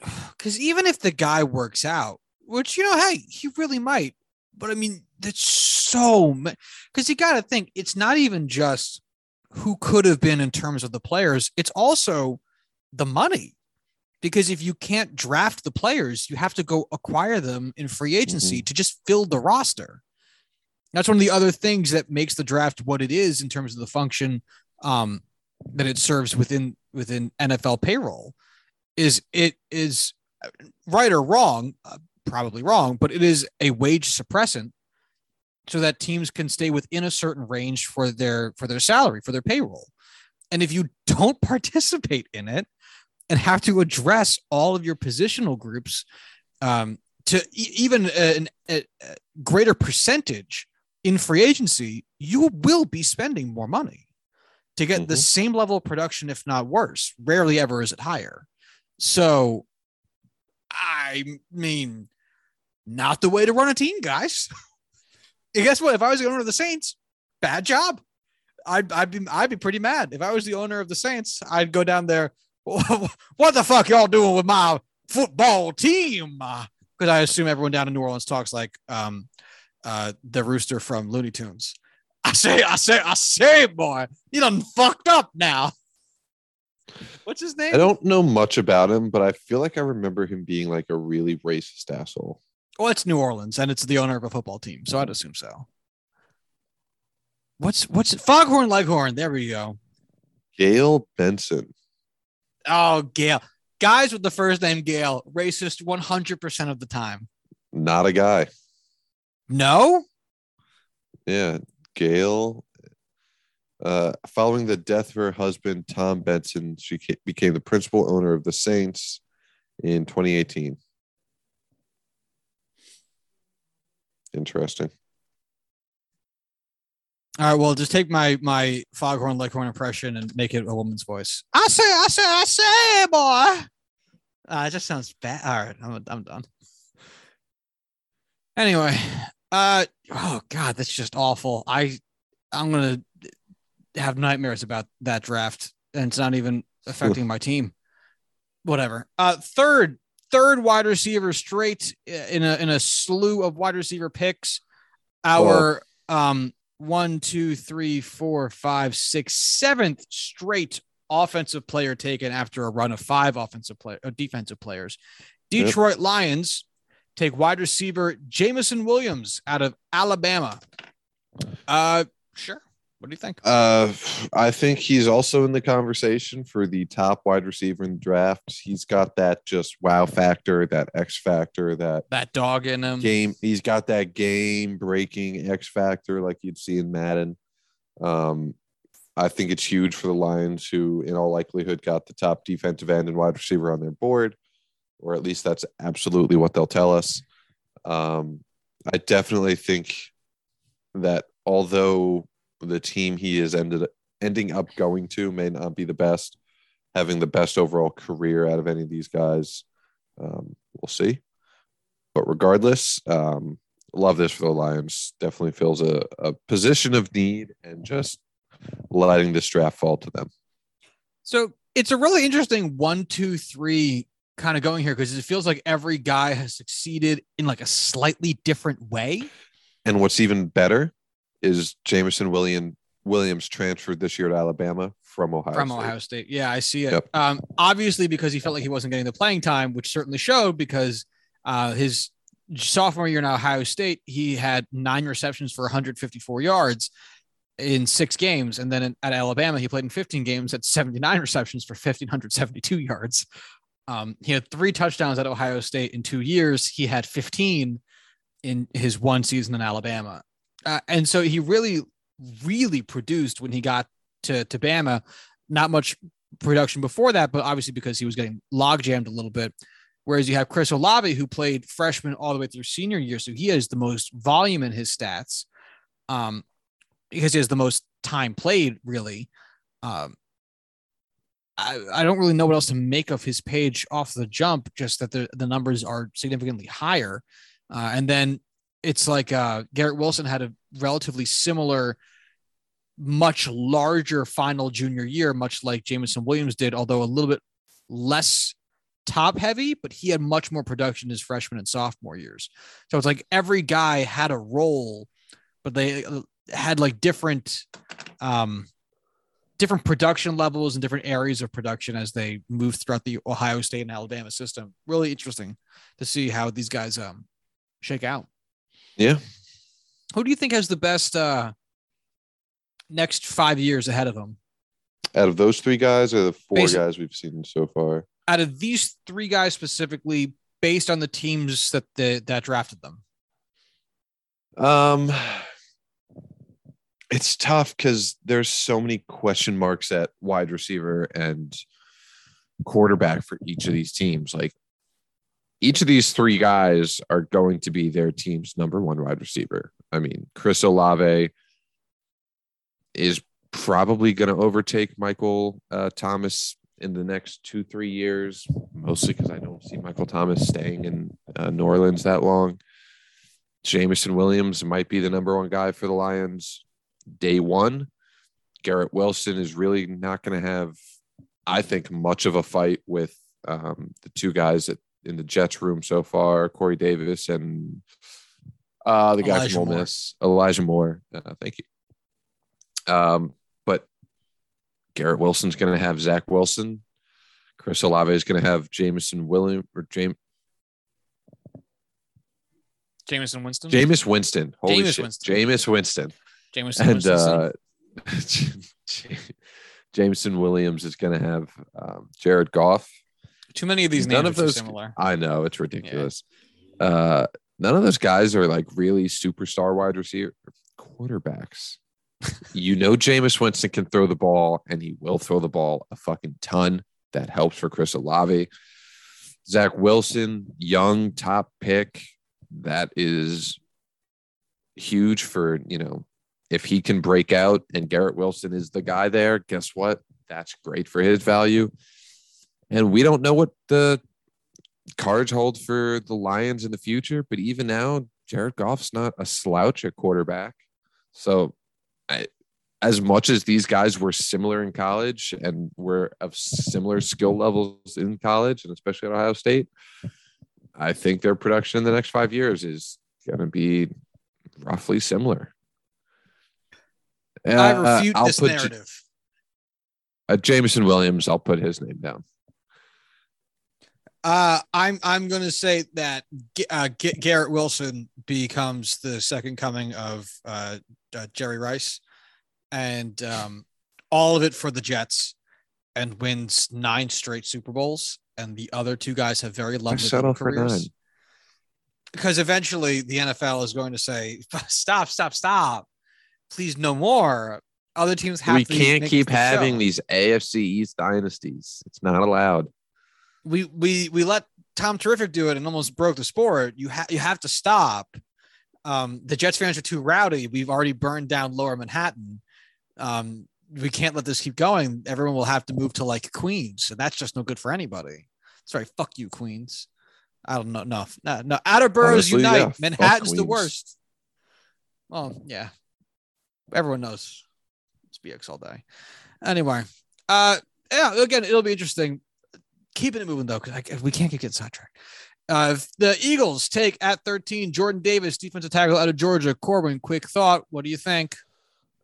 because even if the guy works out, which you know, hey, he really might, but I mean, that's so because you got to think it's not even just who could have been in terms of the players; it's also the money. Because if you can't draft the players, you have to go acquire them in free agency to just fill the roster. That's one of the other things that makes the draft what it is in terms of the function um, that it serves within within NFL payroll. Is it is right or wrong? Uh, probably wrong, but it is a wage suppressant, so that teams can stay within a certain range for their for their salary for their payroll. And if you don't participate in it and have to address all of your positional groups um, to e- even an, a, a greater percentage in free agency, you will be spending more money to get the Mhm. same level of production, if not worse. Rarely ever is it higher. So, I mean, not the way to run a team, guys. and guess what? If I was the owner of the Saints, bad job. I'd, I'd be I'd be pretty mad if I was the owner of the Saints. I'd go down there. What the fuck y'all doing with my football team? Because I assume everyone down in New Orleans talks like um, uh, the rooster from Looney Tunes. I say, I say, I say, boy, you done fucked up now. What's his name? I don't know much about him, but I feel like I remember him being like a really racist asshole. Well, it's New Orleans, and it's the owner of a football team, so I'd assume so. What's what's? Foghorn Leghorn? There we go. Gayle Benson. Oh, Gayle. Guys with the first name Gail, racist 100% of the time. Not a guy. No? Yeah. Gayle. Uh, following the death of her husband, Tom Benson, she became the principal owner of the Saints in 2018. Interesting. All right, well, just take my my foghorn leghorn impression and make it a woman's voice. I say, I say, I say, boy. Uh, it just sounds bad. All right, I'm I'm done. Anyway, uh, oh god, that's just awful. I I'm gonna have nightmares about that draft, and it's not even affecting my team. Whatever. Uh, third third wide receiver straight in a in a slew of wide receiver picks. Our um one, two, three, four, five, six, seventh straight offensive player taken after a run of five offensive player uh, defensive players. Detroit yep. Lions take wide receiver Jameson Williams out of Alabama. Uh sure. What do you think? Uh, I think he's also in the conversation for the top wide receiver in the draft. He's got that just wow factor, that X factor, that that dog in him. Game. He's got that game breaking X factor like you'd see in Madden. Um, I think it's huge for the Lions, who in all likelihood got the top defensive end and wide receiver on their board, or at least that's absolutely what they'll tell us. Um, I definitely think that although the team he is ended ending up going to may not be the best, having the best overall career out of any of these guys. Um, we'll see. But regardless, um, love this for the Lions. Definitely fills a, a position of need and just letting this draft fall to them. So it's a really interesting one, two, three kind of going here because it feels like every guy has succeeded in like a slightly different way. And what's even better is Jameson William Williams transferred this year to Alabama from Ohio from State. Ohio State. Yeah, I see it. Yep. Um, obviously because he felt like he wasn't getting the playing time, which certainly showed because uh, his sophomore year in Ohio State, he had nine receptions for 154 yards in six games, and then at Alabama, he played in 15 games at 79 receptions for 1572 yards. Um, he had three touchdowns at Ohio State in two years. He had 15 in his one season in Alabama. Uh, and so he really, really produced when he got to, to Bama. Not much production before that, but obviously because he was getting log jammed a little bit. Whereas you have Chris Olave, who played freshman all the way through senior year. So he has the most volume in his stats um, because he has the most time played, really. Um, I, I don't really know what else to make of his page off the jump, just that the, the numbers are significantly higher. Uh, and then it's like uh, Garrett Wilson had a relatively similar, much larger final junior year, much like Jameson Williams did, although a little bit less top heavy, but he had much more production his freshman and sophomore years. So it's like every guy had a role, but they uh, had like different, um, different production levels and different areas of production as they moved throughout the Ohio State and Alabama system. Really interesting to see how these guys um shake out. Yeah. Who do you think has the best uh, next five years ahead of them? Out of those three guys, or the four based, guys we've seen so far? Out of these three guys specifically, based on the teams that the, that drafted them. Um, it's tough because there's so many question marks at wide receiver and quarterback for each of these teams. Like each of these three guys are going to be their team's number one wide receiver. I mean, Chris Olave is probably going to overtake Michael uh, Thomas in the next two, three years, mostly because I don't see Michael Thomas staying in uh, New Orleans that long. Jameson Williams might be the number one guy for the Lions day one. Garrett Wilson is really not going to have, I think, much of a fight with um, the two guys that in the Jets room so far. Corey Davis and uh, the guy Elijah from Ole Miss, Elijah Moore. Uh, thank you. Um, but Garrett Wilson's going to have Zach Wilson. Chris Olave is going to have Jameson William or James. Jameson Winston. Jameis Winston. Holy Jameis shit. Winston. Jameis Winston. Jameson and uh, Jameson Williams is going to have um, Jared Goff. Too many of these none of those similar. I know it's ridiculous. Yeah. Uh, none of those guys are like really superstar wide receiver quarterbacks. you know, Jameis Winston can throw the ball, and he will throw the ball a fucking ton. That helps for Chris Olave. Zach Wilson, young top pick. That is huge for, you know, if he can break out and Garrett Wilson is the guy there, guess what? That's great for his value. And we don't know what the cards hold for the Lions in the future, but even now, Jared Goff's not a slouch at quarterback. So, I, as much as these guys were similar in college and were of similar skill levels in college, and especially at Ohio State, I think their production in the next five years is going to be roughly similar. And I uh, refute uh, this narrative. J- uh, Jameson Williams, I'll put his name down. Uh, I'm I'm going to say that uh, Garrett Wilson becomes the second coming of uh, uh, Jerry Rice, and um, all of it for the Jets, and wins nine straight Super Bowls. And the other two guys have very lovely careers. Because eventually the NFL is going to say, "Stop! Stop! Stop! Please, no more." Other teams have. We can't keep having show. these AFC East dynasties. It's not allowed we we we let Tom Terrific do it and almost broke the sport. You have you have to stop. Um, the Jets fans are too rowdy. We've already burned down Lower Manhattan. Um, we can't let this keep going. Everyone will have to move to like Queens, and that's just no good for anybody. Sorry, fuck you, Queens. I don't know. No, no, no. Outer boroughs Honestly, unite. Yeah, Manhattan's the worst. Well, yeah. Everyone knows it's BX all day. Anyway, uh, yeah. Again, it'll be interesting keeping it moving though, because we can't get sidetracked. Uh, the Eagles take at 13 Jordan Davis, defensive tackle out of Georgia. Corwin, quick thought. What do you think?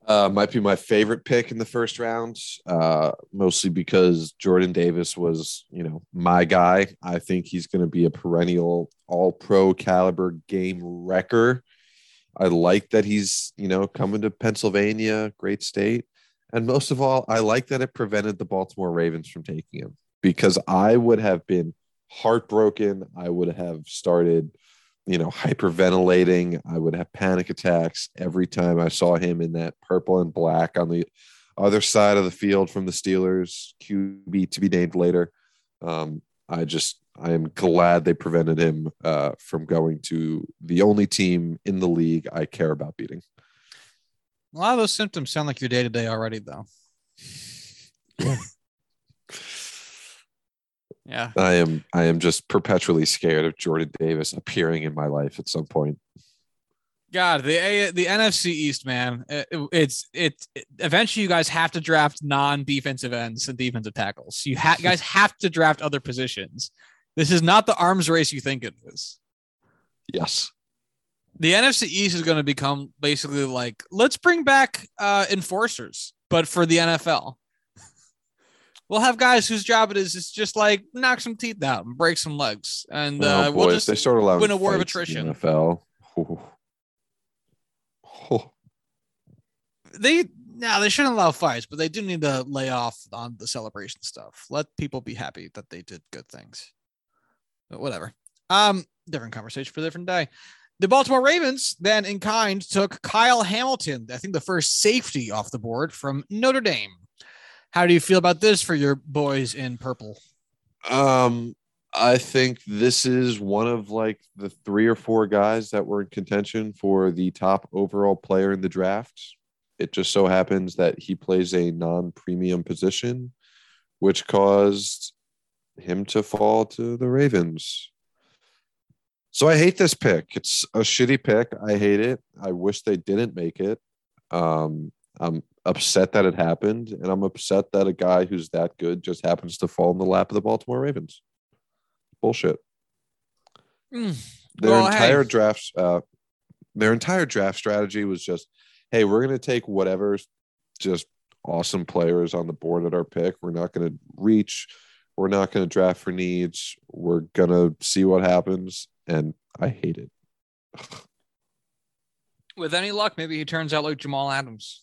Uh, might be my favorite pick in the first round, uh, mostly because Jordan Davis was, you know, my guy. I think he's going to be a perennial all pro caliber game wrecker. I like that he's, you know, coming to Pennsylvania, great state. And most of all, I like that it prevented the Baltimore Ravens from taking him because I would have been heartbroken. I would have started, you know, hyperventilating. I would have panic attacks every time I saw him in that purple and black on the other side of the field from the Steelers, QB to be named later. Um, I just, I am glad they prevented him uh, from going to the only team in the league I care about beating. A lot of those symptoms sound like your day to day already, though. Yeah. Yeah. I am I am just perpetually scared of Jordan Davis appearing in my life at some point. God, the A, the NFC East, man, it, it's it, it, Eventually, you guys have to draft non-defensive ends and defensive tackles. You ha- guys have to draft other positions. This is not the arms race you think it is. Yes. The NFC East is going to become basically like let's bring back uh, enforcers, but for the NFL we'll have guys whose job it is is just like knock some teeth out and break some legs, and oh, uh, we'll just they sort of win a war of attrition. NFL. Oh. Oh. They now they shouldn't allow fights, but they do need to lay off on the celebration stuff. Let people be happy that they did good things. But whatever. Um, different conversation for a different day. The Baltimore Ravens then in kind took Kyle Hamilton, I think the first safety off the board from Notre Dame. How do you feel about this for your boys in purple? Um, I think this is one of like the three or four guys that were in contention for the top overall player in the draft. It just so happens that he plays a non premium position, which caused him to fall to the Ravens. So I hate this pick. It's a shitty pick. I hate it. I wish they didn't make it. Um, I'm upset that it happened, and I'm upset that a guy who's that good just happens to fall in the lap of the Baltimore Ravens. Bullshit. Mm. Their well, entire hey. draft, uh, their entire draft strategy was just, hey, we're going to take whatever's just awesome players on the board at our pick. We're not going to reach. We're not going to draft for needs. We're going to see what happens. And I hate it. With any luck, maybe he turns out like Jamal Adams.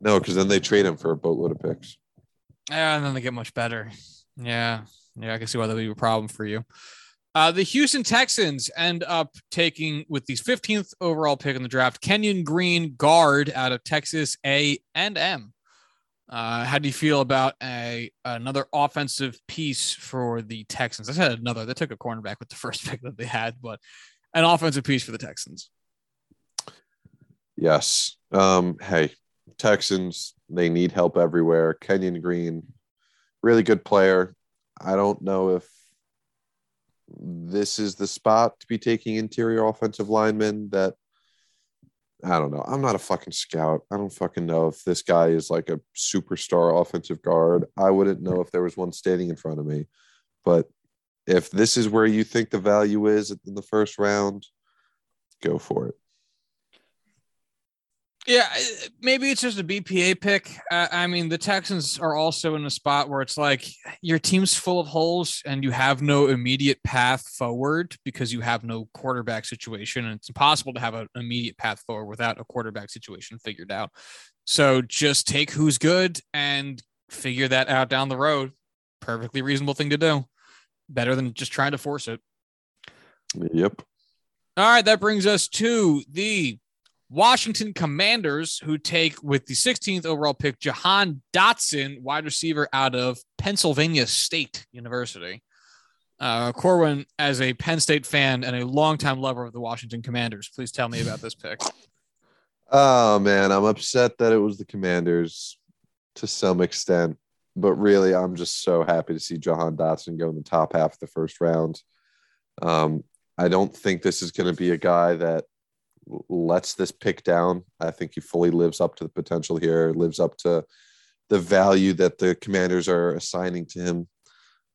No, because then they trade him for a boatload of picks. Yeah, and then they get much better. Yeah. Yeah, I can see why that would be a problem for you. Uh, the Houston Texans end up taking with the 15th overall pick in the draft, Kenyon Green, guard out of Texas A and M. Uh, how do you feel about a another offensive piece for the Texans? I said another. They took a cornerback with the first pick that they had, but an offensive piece for the Texans. Yes. Um, hey, Texans, they need help everywhere. Kenyon Green, really good player. I don't know if this is the spot to be taking interior offensive linemen that I don't know. I'm not a fucking scout. I don't fucking know if this guy is like a superstar offensive guard. I wouldn't know if there was one standing in front of me. But if this is where you think the value is in the first round, go for it. Yeah, maybe it's just a BPA pick. Uh, I mean, the Texans are also in a spot where it's like your team's full of holes and you have no immediate path forward because you have no quarterback situation. And it's impossible to have an immediate path forward without a quarterback situation figured out. So just take who's good and figure that out down the road. Perfectly reasonable thing to do. Better than just trying to force it. Yep. All right, that brings us to the Washington Commanders, who take with the 16th overall pick Jahan Dotson, wide receiver out of Pennsylvania State University. Uh, Corwin, as a Penn State fan and a longtime lover of the Washington Commanders, please tell me about this pick. Oh man, I'm upset that it was the Commanders to some extent, but really, I'm just so happy to see Jahan Dotson go in the top half of the first round. Um, I don't think this is going to be a guy that lets this pick down. I think he fully lives up to the potential here, lives up to the value that the commanders are assigning to him.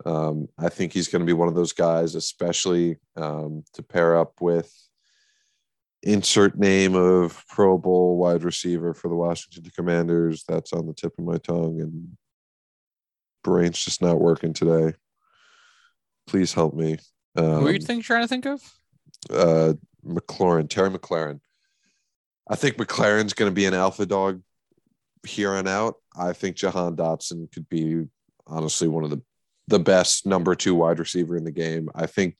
Um, I think he's going to be one of those guys, especially um, to pair up with insert name of Pro Bowl wide receiver for the Washington Commanders. That's on the tip of my tongue, and brain's just not working today. Please help me. Um, Who are you think, trying to think of? Uh, McLaurin, Terry McLaurin. I think McLaurin's going to be an alpha dog here on out. I think Jahan Dotson could be honestly one of the the best number two wide receiver in the game. I think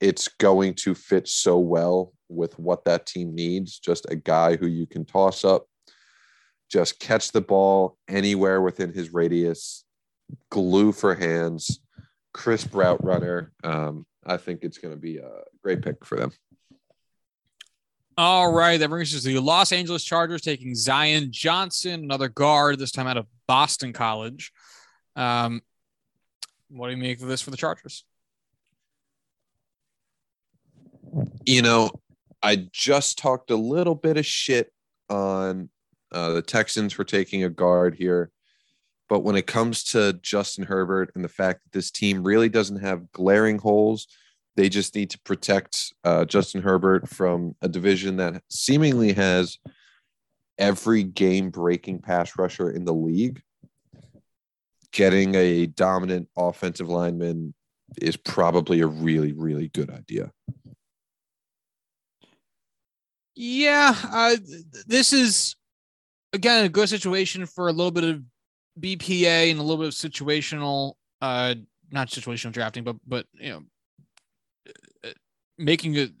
it's going to fit so well with what that team needs. Just a guy who you can toss up, just catch the ball anywhere within his radius, glue for hands, crisp route runner. Um, I think it's going to be a great pick for them. All right, that brings us to the Los Angeles Chargers taking Zion Johnson, another guard, this time out of Boston College. Um, what do you make of this for the Chargers? You know, I just talked a little bit of shit on uh, the Texans for taking a guard here. But when it comes to Justin Herbert and the fact that this team really doesn't have glaring holes – they just need to protect uh, Justin Herbert from a division that seemingly has every game breaking pass rusher in the league. Getting a dominant offensive lineman is probably a really, really good idea. Yeah, uh, this is again a good situation for a little bit of BPA and a little bit of situational, uh, not situational drafting, but but you know making it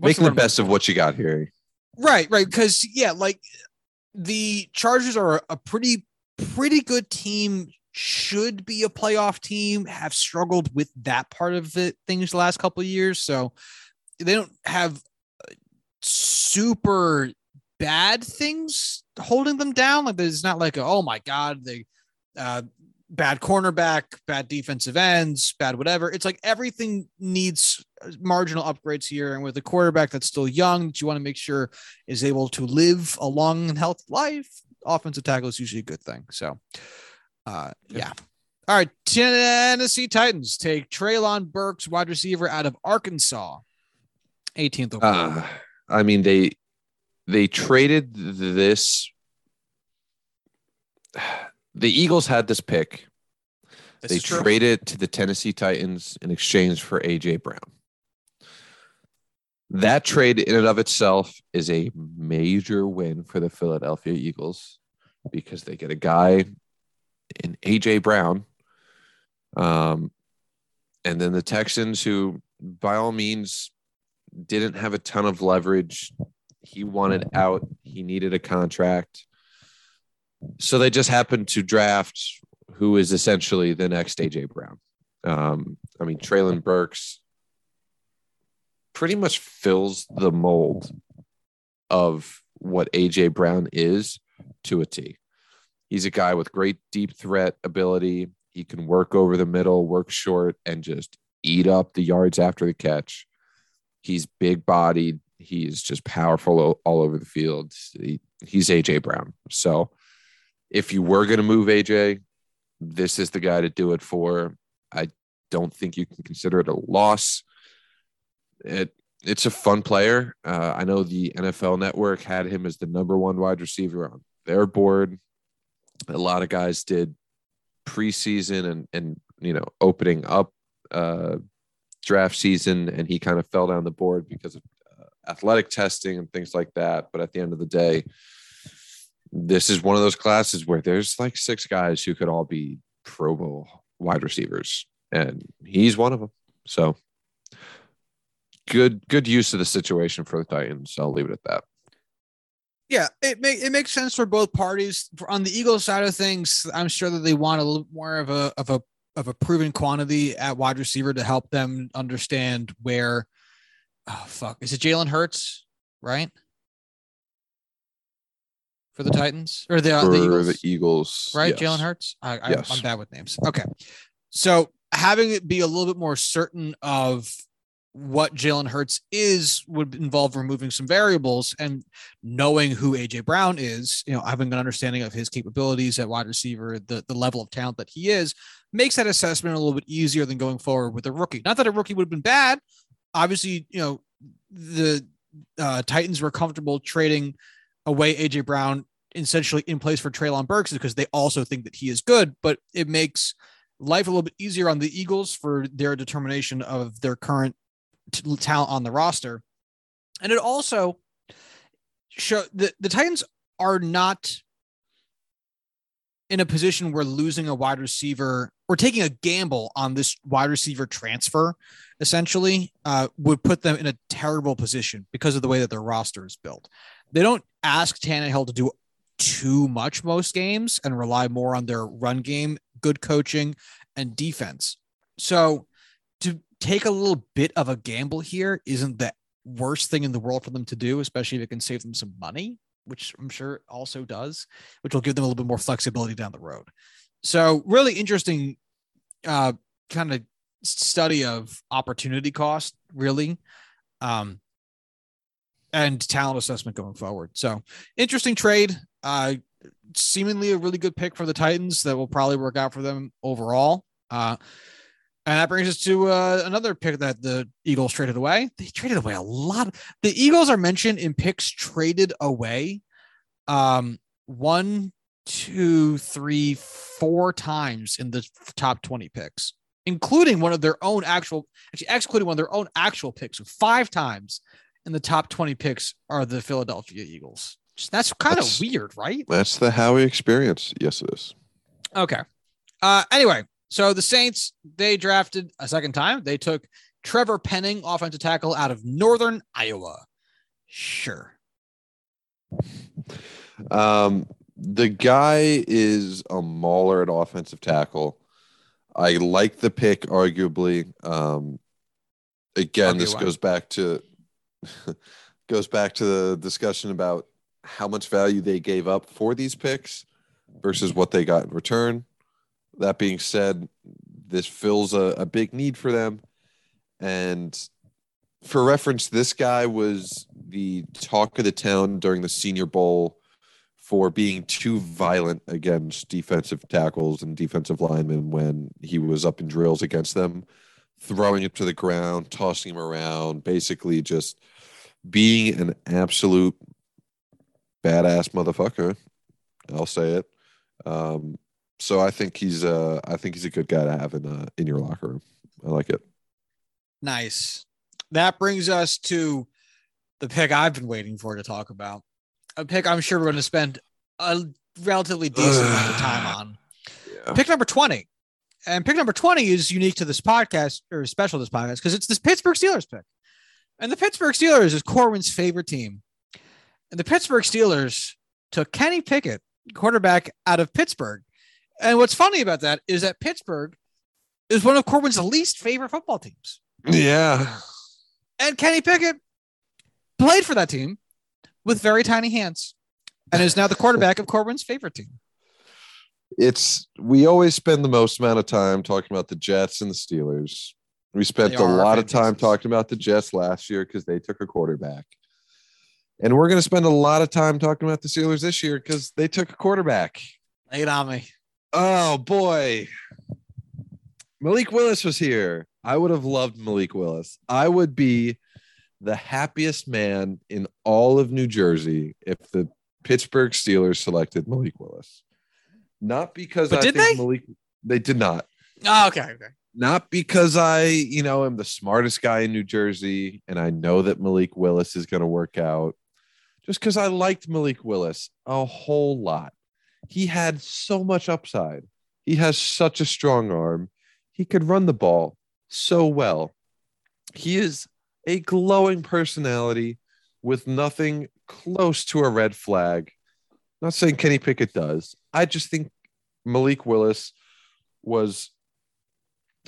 making the, the best of what you got here. Right, right. Because yeah, like the Chargers are a pretty pretty good team. Should be a playoff team. Have struggled with that part of the things the last couple of years. So they don't have super bad things holding them down. Like there's not like a, oh my god, they uh, bad cornerback, bad defensive ends, bad whatever. It's like everything needs marginal upgrades here. And with a quarterback that's still young, that you want to make sure is able to live a long and healthy life, offensive tackle is usually a good thing. So, uh, yeah. All right. Tennessee Titans take Treylon Burks, wide receiver out of Arkansas, 18th overall. Uh, I mean, they they traded this the Eagles had this pick. This they traded to the Tennessee Titans in exchange for AJ Brown. That trade in and of itself is a major win for the Philadelphia Eagles because they get a guy in AJ Brown. Um, and then the Texans, who by all means didn't have a ton of leverage, he wanted out, he needed a contract So they just happened to draft who is essentially the next AJ Brown. Um, I mean, Treylon Burks pretty much fills the mold of what AJ Brown is to a T. He's a guy with great deep threat ability. He can work over the middle, work short, and just eat up the yards after the catch. He's big bodied. He's just powerful all over the field. He, he's AJ Brown. So if you were going to move AJ, this is the guy to do it for. I don't think you can consider it a loss. It it's a fun player. Uh, I know the NFL Network had him as the number one wide receiver on their board. A lot of guys did preseason and and you know opening up uh, draft season, and he kind of fell down the board because of uh, athletic testing and things like that. But at the end of the day, this is one of those classes where there's like six guys who could all be Pro Bowl wide receivers, and he's one of them. So good, good use of the situation for the Titans. I'll leave it at that. Yeah, it make it makes sense for both parties. On the Eagles side of things, I'm sure that they want a little more of a of a of a proven quantity at wide receiver to help them understand where. Oh fuck! Is it Jalen Hurts? Right for the Titans or the, uh, the Eagles? the Eagles, right? yes. Jalen Hurts. I, I, Yes. I'm bad with names. Okay, so having it be a little bit more certain of what Jalen Hurts is would involve removing some variables and knowing who AJ Brown is. You know, having an understanding of his capabilities at wide receiver, the the level of talent that he is, makes that assessment a little bit easier than going forward with a rookie. Not that a rookie would have been bad. Obviously, you know, the uh, Titans were comfortable trading away AJ Brown essentially in place for Treylon Burks because they also think that he is good, but it makes life a little bit easier on the Eagles for their determination of their current t- talent on the roster. And it also show the, the Titans are not in a position where losing a wide receiver or taking a gamble on this wide receiver transfer essentially uh, would put them in a terrible position because of the way that their roster is built. They don't ask Tannehill to do too much most games and rely more on their run game, good coaching, and defense. So to take a little bit of a gamble here isn't the worst thing in the world for them to do, especially if it can save them some money, which I'm sure also does, which will give them a little bit more flexibility down the road. So really interesting uh, kind of study of opportunity cost, really. Um, and talent assessment going forward. So interesting trade. Uh, seemingly a really good pick for the Titans that will probably work out for them overall. Uh, and that brings us to uh, another pick that the Eagles traded away. They traded away a lot. The Eagles are mentioned in picks traded away. Um, one, two, three, four times in the top 20 picks, including one of their own actual, actually excluding one of their own actual picks. So five times in the top 20 picks are the Philadelphia Eagles. That's kind of weird, right? That's the Howie experience. Yes, it is. Okay. Uh, anyway, so the Saints they drafted a second time. They took Trevor Penning, offensive tackle out of Northern Iowa. Sure. Um, the guy is a mauler at offensive tackle. I like the pick, arguably. Um, again, this goes back to goes back to the discussion about how much value they gave up for these picks versus what they got in return. That being said, this fills a, a big need for them. And for reference, this guy was the talk of the town during the Senior Bowl for being too violent against defensive tackles and defensive linemen when he was up in drills against them, throwing him to the ground, tossing him around, basically just being an absolute badass motherfucker. I'll say it. Um, so I think he's uh I think he's a good guy to have in uh, in your locker room. I like it. Nice. That brings us to the pick I've been waiting for to talk about. A pick I'm sure we're going to spend a relatively decent amount of time on. Yeah. Pick number 20. And pick number 20 is unique to this podcast or special to this podcast because it's this Pittsburgh Steelers pick. And the Pittsburgh Steelers is Corwin's favorite team. And the Pittsburgh Steelers took Kenny Pickett, quarterback out of Pittsburgh. And what's funny about that is that Pittsburgh is one of Corwin's least favorite football teams. Yeah. And Kenny Pickett played for that team with very tiny hands and is now the quarterback of Corwin's favorite team. It's we always spend the most amount of time talking about the Jets and the Steelers. We spent a lot of time talking about the Jets last year because they took a quarterback. And we're going to spend a lot of time talking about the Steelers this year because they took a quarterback. Lay it on me. Oh boy. Malik Willis was here. I would have loved Malik Willis. I would be the happiest man in all of New Jersey if the Pittsburgh Steelers selected Malik Willis. Not because But I did think they? Malik they did not. Oh, okay. Okay. Not because I, you know, am the smartest guy in New Jersey and I know that Malik Willis is going to work out. Just because I liked Malik Willis a whole lot. He had so much upside. He has such a strong arm. He could run the ball so well. He is a glowing personality with nothing close to a red flag. Not saying Kenny Pickett does. I just think Malik Willis was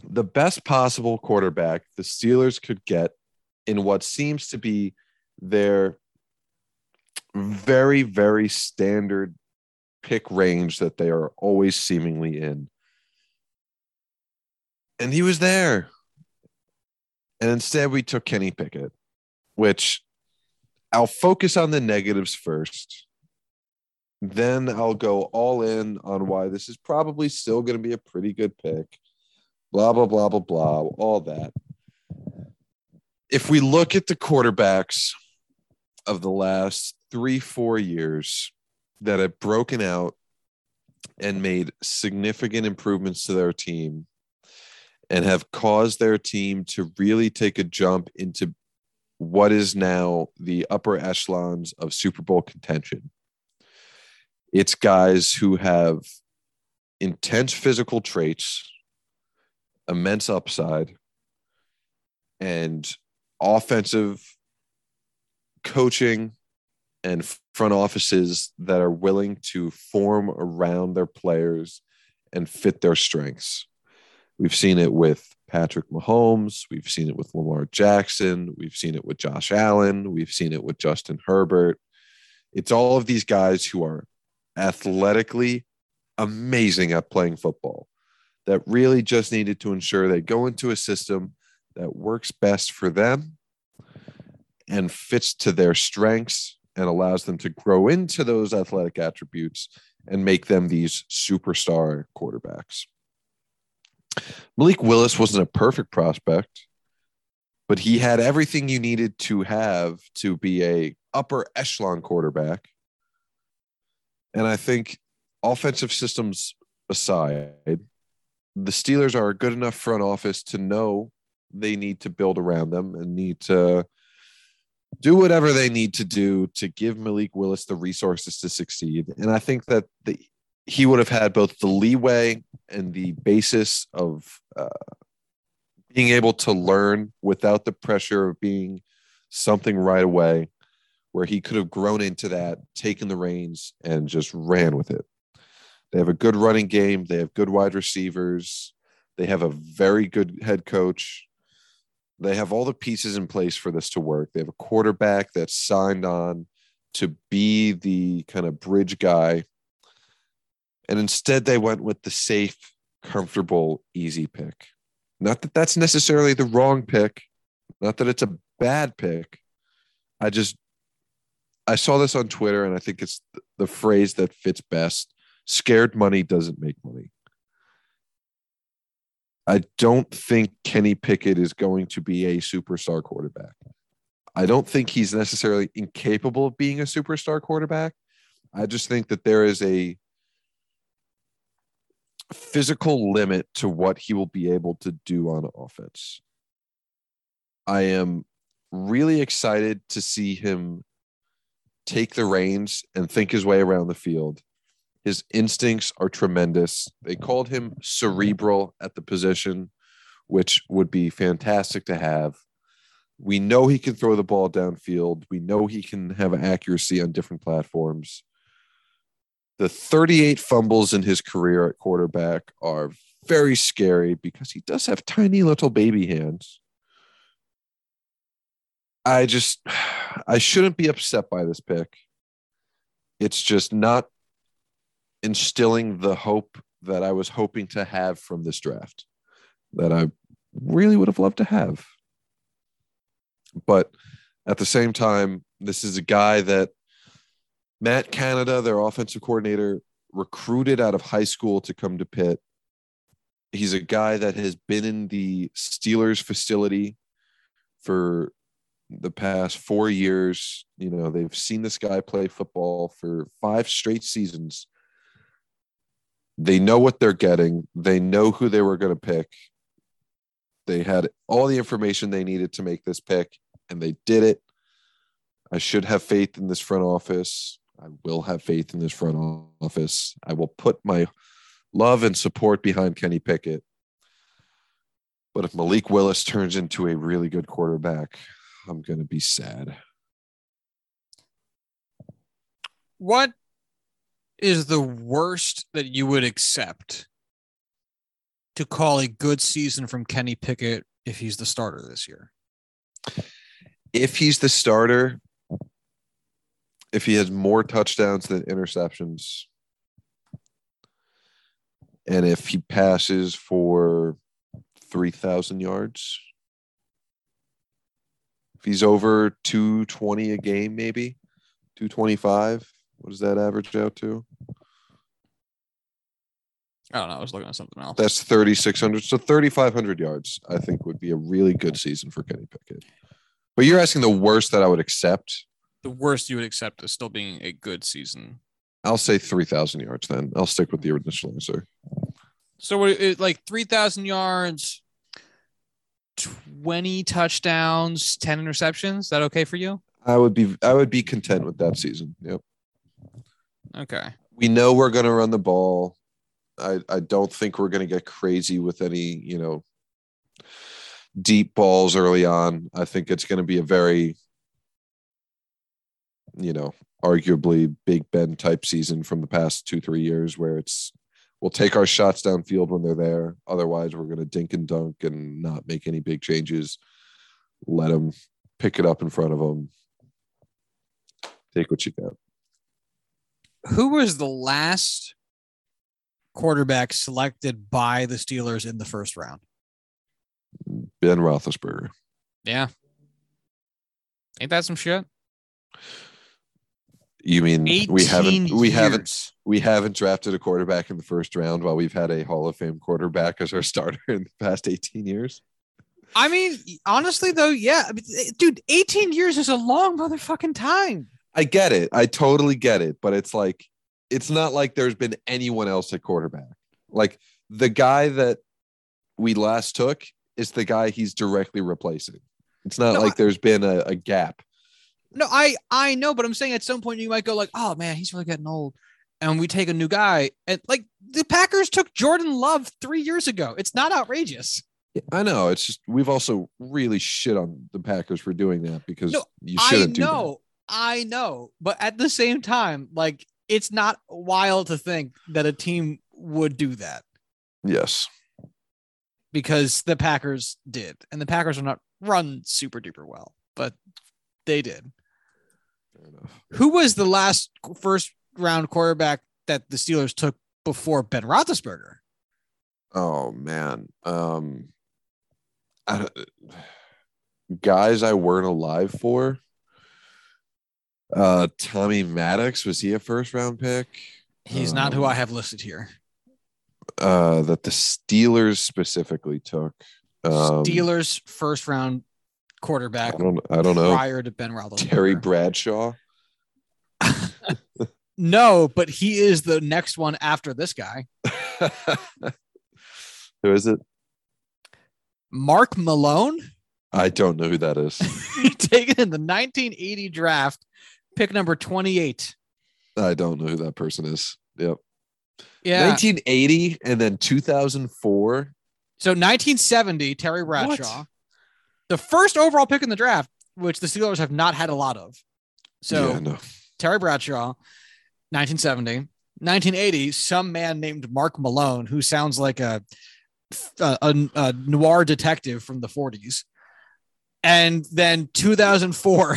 the best possible quarterback the Steelers could get in what seems to be their very, very standard pick range that they are always seemingly in. And he was there. And instead, we took Kenny Pickett, which I'll focus on the negatives first. Then I'll go all in on why this is probably still going to be a pretty good pick. Blah, blah, blah, blah, blah, all that. If we look at the quarterbacks of the last three, four years that have broken out and made significant improvements to their team and have caused their team to really take a jump into what is now the upper echelons of Super Bowl contention. It's guys who have intense physical traits, immense upside, and offensive coaching and front offices that are willing to form around their players and fit their strengths. We've seen it with Patrick Mahomes. We've seen it with Lamar Jackson. We've seen it with Josh Allen. We've seen it with Justin Herbert. It's all of these guys who are athletically amazing at playing football that really just needed to ensure they go into a system that works best for them and fits to their strengths and allows them to grow into those athletic attributes and make them these superstar quarterbacks. Malik Willis wasn't a perfect prospect, but he had everything you needed to have to be a upper echelon quarterback. And I think offensive systems aside, the Steelers are a good enough front office to know they need to build around them and need to do whatever they need to do to give Malik Willis the resources to succeed. And I think that the, he would have had both the leeway and the basis of uh, being able to learn without the pressure of being something right away, where he could have grown into that, taken the reins, and just ran with it. They have a good running game. They have good wide receivers. They have a very good head coach. They have all the pieces in place for this to work. They have a quarterback that's signed on to be the kind of bridge guy. And instead, they went with the safe, comfortable, easy pick. Not that that's necessarily the wrong pick, not that it's a bad pick. I just, I saw this on Twitter and I think it's the phrase that fits best scared money doesn't make money. I don't think Kenny Pickett is going to be a superstar quarterback. I don't think he's necessarily incapable of being a superstar quarterback. I just think that there is a physical limit to what he will be able to do on offense. I am really excited to see him take the reins and think his way around the field. His instincts are tremendous. They called him cerebral at the position, which would be fantastic to have. We know he can throw the ball downfield. We know he can have accuracy on different platforms. The 38 fumbles in his career at quarterback are very scary because he does have tiny little baby hands. I just, I shouldn't be upset by this pick. It's just not instilling the hope that I was hoping to have from this draft that I really would have loved to have. But at the same time, this is a guy that Matt Canada, their offensive coordinator, recruited out of high school to come to Pitt. He's a guy that has been in the Steelers facility for the past four years. You know, they've seen this guy play football for five straight seasons. They know what they're getting, they know who they were going to pick. They had all the information they needed to make this pick, and they did it. I should have faith in this front office. I will have faith in this front office. I will put my love and support behind Kenny Pickett. But if Malik Willis turns into a really good quarterback, I'm going to be sad. What is the worst that you would accept to call a good season from Kenny Pickett if he's the starter this year? If he's the starter, if he has more touchdowns than interceptions, and if he passes for 3,000 yards, if he's over 220 a game, maybe 225, what does that average out to? I don't know. I was looking at something else. That's 3,600. So 3,500 yards, I think, would be a really good season for Kenny Pickett. But you're asking the worst that I would accept. the worst you would accept is still being a good season. I'll say 3,000 yards then. I'll stick with the initial answer. So it, like 3,000 yards, 20 touchdowns, 10 interceptions. Is that okay for you? I would be I would be content with that season. Yep. Okay. We know we're going to run the ball. I I don't think we're going to get crazy with any, you know, deep balls early on. I think it's going to be a very you know, arguably Big Ben type season from the past 2-3 years where it's we'll take our shots downfield when they're there. Otherwise, we're going to dink and dunk and not make any big changes. Let them pick it up in front of them. Take what you got. Who was the last quarterback selected by the Steelers in the first round? Ben Roethlisberger. Yeah. Ain't that some shit? You mean we haven't we haven't we haven't drafted a quarterback in the first round while we've had a Hall of Fame quarterback as our starter in the past 18 years? I mean, honestly, though, yeah. Dude, 18 years is a long motherfucking time. I get it. I totally get it, but it's like it's not like there's been anyone else at quarterback. Like the guy that we last took is the guy he's directly replacing. It's not No, like I- there's been a, a gap. No, I I know, but I'm saying at some point you might go like, oh man, he's really getting old, and we take a new guy, and like the Packers took Jordan Love three years ago. It's not outrageous. I know. It's just we've also really shit on the Packers for doing that because No, you shouldn't do that. know, I know, but at the same time, like it's not wild to think that a team would do that Yes. because the Packers did, and the Packers are not run super duper well, but they did. Fair enough. Who was the last first round quarterback that the Steelers took before Ben Roethlisberger? Oh man. Um I guys I weren't alive for. Uh Tommy Maddox, was he a first round pick? He's not who Um, I have listed here. Uh that the Steelers specifically took. Um Steelers first round I quarterback don't I don't know. prior to Ben Roethlisberger. Terry Bradshaw. no, but he is the next one after this guy. who is it? Mark Malone, I don't know who that is. taken in the 1980 draft, pick number 28. I don't know who that person is. Yep. Yeah. 1980 and then 2004. So 1970, Terry Bradshaw, What? the first overall pick in the draft, which the Steelers have not had a lot of. So yeah, no. Terry Bradshaw, 1970. 1980, some man named Mark Malone, who sounds like a, a, a, a noir detective from the 40s. And then 2004,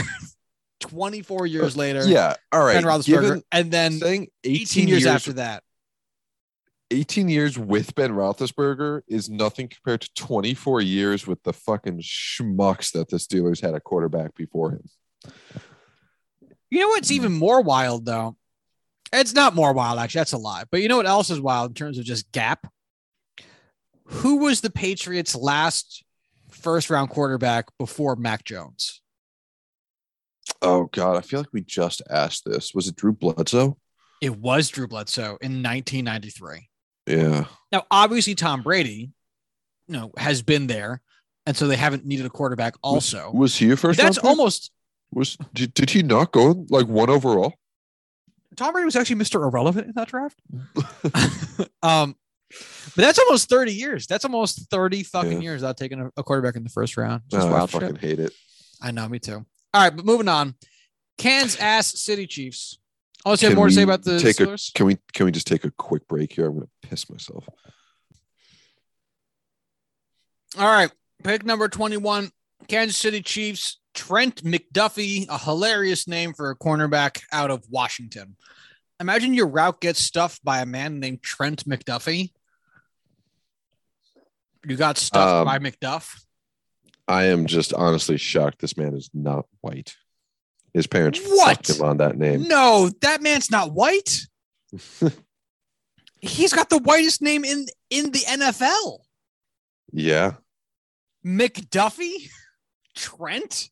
24 years later, Yeah. All right. Ben Roethlisberger. given- and then saying 18, years, after that. 18 years with Ben Roethlisberger is nothing compared to 24 years with the fucking schmucks that the Steelers had a quarterback before him. You know what's even more wild though? It's not more wild, actually. That's a lie. But you know what else is wild in terms of just gap? Who was the Patriots' last first round quarterback before Mac Jones? Oh God, I feel like we just asked this. Was it Drew Bledsoe? It was Drew Bledsoe in 1993. Yeah. Now, obviously, Tom Brady, you know, has been there, and so they haven't needed a quarterback. Also, Was he a first? that's almost Was did, did he not go like one overall? Tom Brady was actually Mr. Irrelevant in that draft. um, but that's almost 30 years. That's almost 30 fucking Yeah. years without taking a, a quarterback in the first round. Just Oh, I fucking shit. hate it. I know, me tue. All right, but moving on. Kansas ass City Chiefs. Unless you have more to say about the take a- Can we can we just take a quick break here? I'm gonna piss myself. All right, pick number 21, Kansas City Chiefs. Trent McDuffie, a hilarious name for a cornerback out of Washington. Imagine your route gets stuffed by a man named Trent McDuffie. You got stuffed Um, by McDuff. I am just honestly shocked. This man is not white. His parents What? fucked him on that name. No, that man's not white. He's got the whitest name in in the NFL. Yeah. McDuffie? Trent?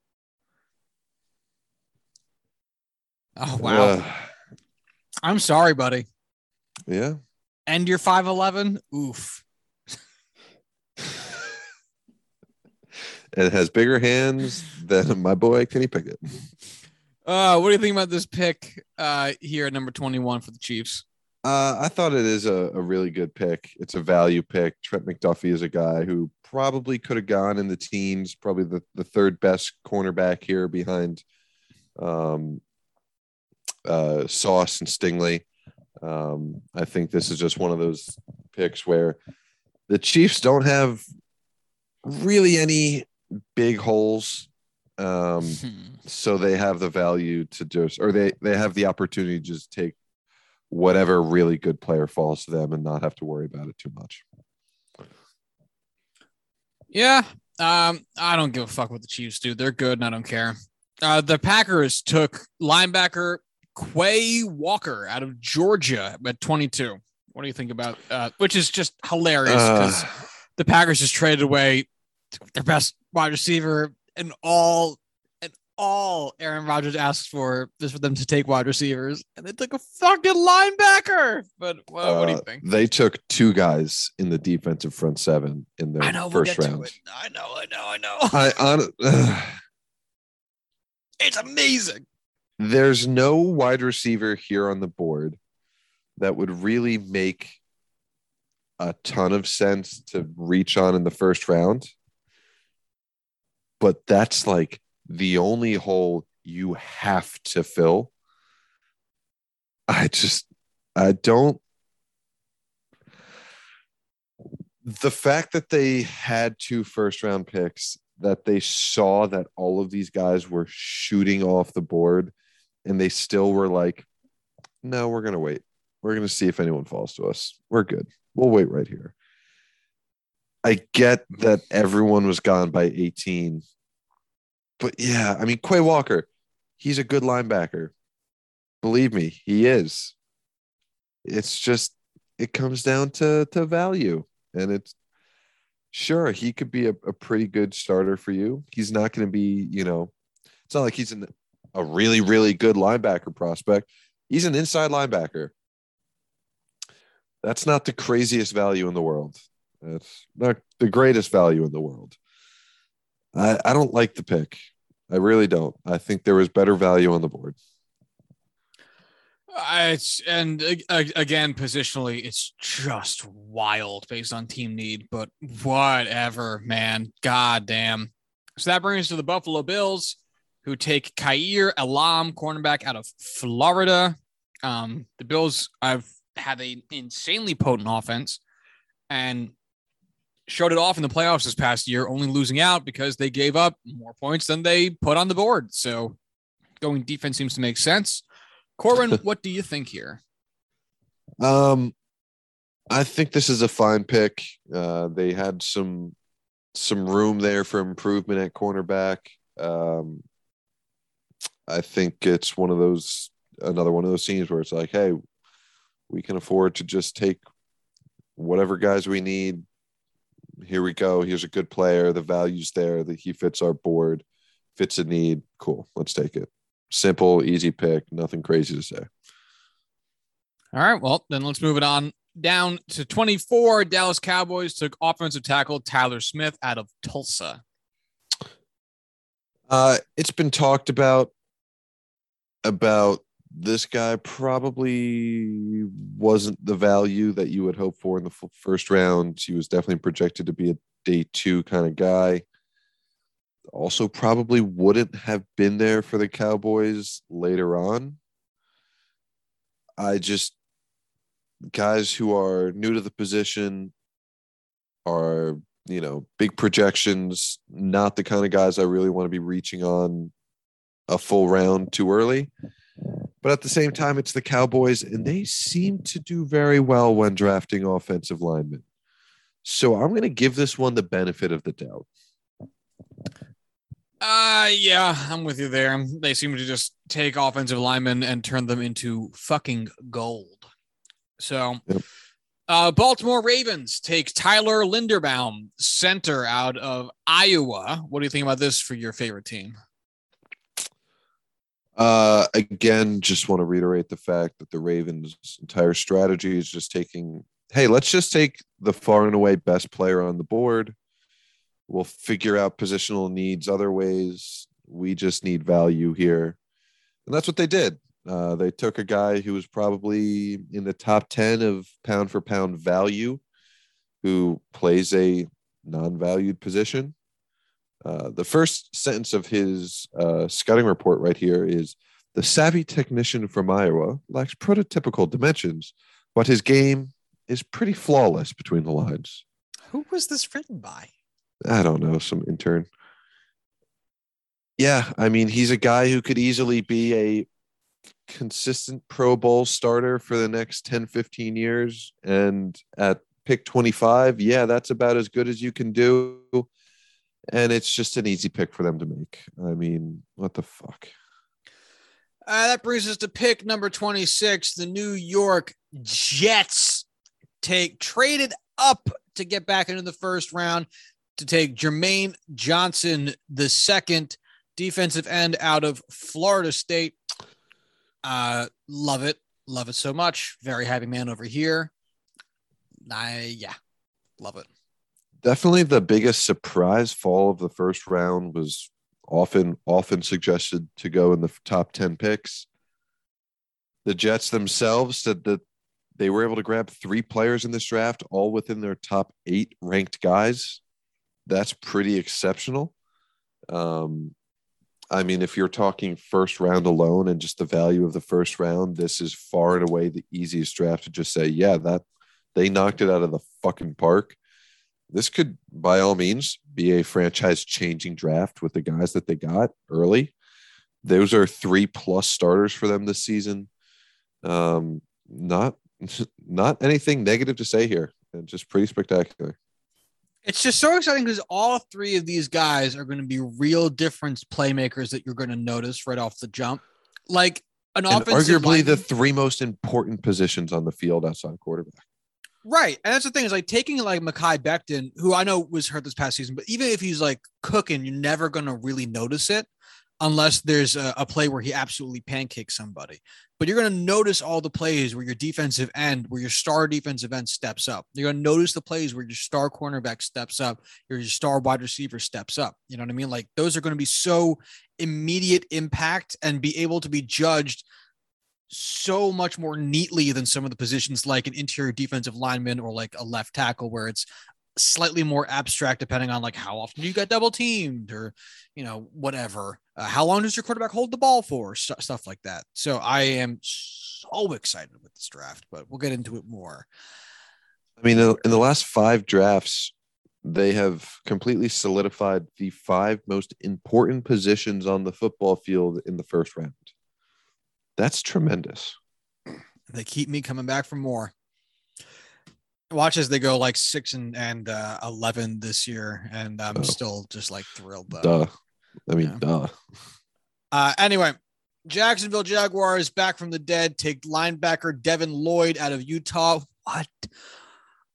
Oh wow. Uh, I'm sorry, buddy. yeah. And you're 5'11? Oof. It has bigger hands than my boy Kenny Pickett. Uh, what do you think about this pick uh here at number 21 for the Chiefs? Uh, I thought it is a, a really good pick. It's a value pick. Trent McDuffie is a guy who probably could have gone in the teens, probably the, the third best cornerback here behind um, uh, Sauce and Stingley. Um, I think this is just one of those picks where the Chiefs don't have really any big holes. Um, Hmm. so they have the value to just or they they have the opportunity to just take whatever really good player falls to them and not have to worry about it too much Yeah. Um, I don't give a fuck what the Chiefs do. They're good and I don't care. Uh, the Packers took linebacker Quay Walker out of Georgia at 22. What do you think about uh, which is just hilarious because Uh, the Packers just traded away their best wide receiver and all and all Aaron Rodgers asked for is for them to take wide receivers, and they took a fucking linebacker. But well, what do you uh, think? they took two guys in the defensive front seven in their I know we'll first round. I know, I know, I know. i on uh, it's amazing. there's no wide receiver here on the board that would really make a ton of sense to reach on in the first round. But that's like the only hole you have to fill. I just, I don't. The fact that they had two first round picks, that they saw that all of these guys were shooting off the board and they still were like, no, we're going to wait. We're going to see if anyone falls to us. We're good. We'll wait right here. I get that everyone was gone by 18. But yeah, I mean, Quay Walker, he's a good linebacker. Believe me, he is. It's just, it comes down to, to value. And it's sure he could be a, a pretty good starter for you. He's not going to be, you know, it's not like he's an, a really, really good linebacker prospect. He's an inside linebacker. That's not the craziest value in the world. That's not the greatest value in the world. I, I don't like the pick. I really don't. I think there was better value on the board. Uh, it's and uh, again positionally, it's just wild based on team need. But whatever, man. God damn. So that brings us to the Buffalo Bills, who take Kaiir Elam, cornerback out of Florida. Um, the Bills, I've had an insanely potent offense and showed it off in the playoffs this past year, only losing out because they gave up more points than they put on the board. So going defense seems to make sense. Corwin, what do you think here? Um, I think this is a fine pick. Uh, they had some some room there for improvement at cornerback. Um, I think it's one of those another one of those scenes where it's like, hey, we can afford to just take whatever guys we need. Here we go. Here's a good player. The value's there. That he fits our board, fits a need. Cool. Let's take it. Simple, easy pick. Nothing crazy to say. All right. Well, then let's move it on down to 24. Dallas Cowboys took offensive tackle Tyler Smith out of Tulsa. Uh, it's been talked about about this guy probably wasn't the value that you would hope for in the first round. He was definitely projected to be a day two kind of guy. Also, probably wouldn't have been there for the Cowboys later on. I just, guys who are new to the position are, you know, big projections, not the kind of guys I really want to be reaching on a full round too early. But at the same time, it's the Cowboys, and they seem to do very well when drafting offensive linemen. So I'm going to give this one the benefit of the doubt. Uh yeah, I'm with you there. They seem to just take offensive linemen and turn them into fucking gold. So yep. uh Baltimore Ravens take Tyler Linderbaum, center out of Iowa. What do you think about this for your favorite team? Uh, again, just want to reiterate the fact that the Ravens' entire strategy is just taking, hey, let's just take the far and away best player on the board. We'll figure out positional needs other ways. We just need value here. And that's what they did. Uh, they took a guy who was probably in the top 10 of pound for pound value, who plays a non valued position uh, the first sentence of his uh, scouting report right here is the savvy technician from Iowa lacks prototypical dimensions, but his game is pretty flawless between the lines. Who was this written by? I don't know, some intern. Yeah, I mean, he's a guy who could easily be a consistent Pro Bowl starter for the next 10, 15 years. And at pick 25, yeah, that's about as good as you can do and it's just an easy pick for them to make. I mean, what the fuck? Uh, that brings us to pick number 26. The New York Jets take traded up to get back into the first round to take Jermaine Johnson, the second defensive end out of Florida State. Uh, love it. Love it so much. Very happy man over here. I, yeah, love it definitely the biggest surprise fall of the first round was often often suggested to go in the top 10 picks. The jets themselves said that they were able to grab three players in this draft all within their top eight ranked guys. That's pretty exceptional. Um, i mean if you're talking first round alone and just the value of the first round this is far and away the easiest draft to just say yeah that they knocked it out of the fucking park this could, by all means, be a franchise changing draft with the guys that they got early. Those are three plus starters for them this season. Um, not not anything negative to say here. Just pretty spectacular. It's just so exciting because all three of these guys are going to be real difference playmakers that you're going to notice right off the jump. Like an and arguably the three most important positions on the field outside quarterback. Right. And that's the thing is like taking like Mekhi Becton, who I know was hurt this past season, but even if he's like cooking, you're never going to really notice it unless there's a, a, play where he absolutely pancakes somebody. But you're going to notice all the plays where your defensive end, where your star defensive end steps up. You're going to notice the plays where your star cornerback steps up, your star wide receiver steps up. You know what I mean? Like those are going to be so immediate impact and be able to be judged – so much more neatly than some of the positions like an interior defensive lineman or like a left tackle where it's slightly more abstract depending on like how often you got double teamed or you know whatever uh, how long does your quarterback hold the ball for St- stuff like that so i am so excited with this draft, but we'll get into it more. I mean, in in the last five drafts, they have completely solidified the five most important positions on the football field in the first round. That's tremendous. They keep me coming back for more. Watch as they go like six and and uh, eleven this year, and I'm Oh. still just like thrilled though. Duh. I mean, Yeah. duh. Uh, anyway, Jacksonville Jaguars back from the dead take linebacker Devin Lloyd out of Utah. What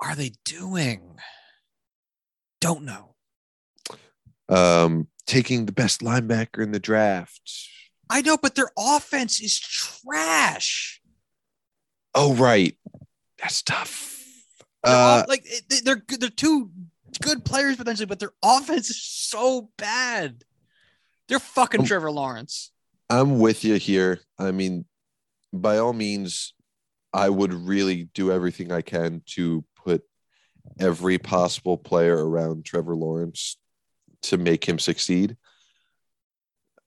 are they doing? Don't know. Um, taking the best linebacker in the draft. I know, but their offense is trash. Oh, right. That's tough. Uh, like they- they're they're two good players potentially, but their offense is so bad. They're fucking Um, Trevor Lawrence. I'm with you here. I mean, by all means, I would really do everything I can to put every possible player around Trevor Lawrence to make him succeed.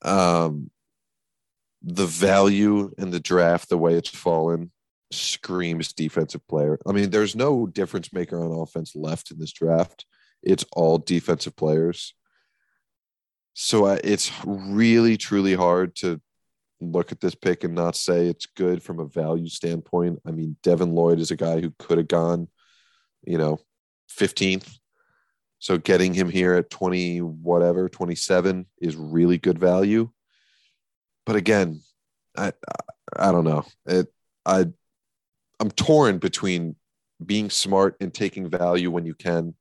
Um, the value in the draft, the way it's fallen, screams defensive player. I mean, there's no difference maker on offense left in this draft. It's all defensive players. So uh, it's really, truly hard to look at this pick and not say it's good from a value standpoint. I mean, Devin Lloyd is a guy who could have gone, you know, 15th. So getting him here at 20, whatever, 27 is really good value. But again, I I don't know. It I I'm torn between being smart and taking value when you can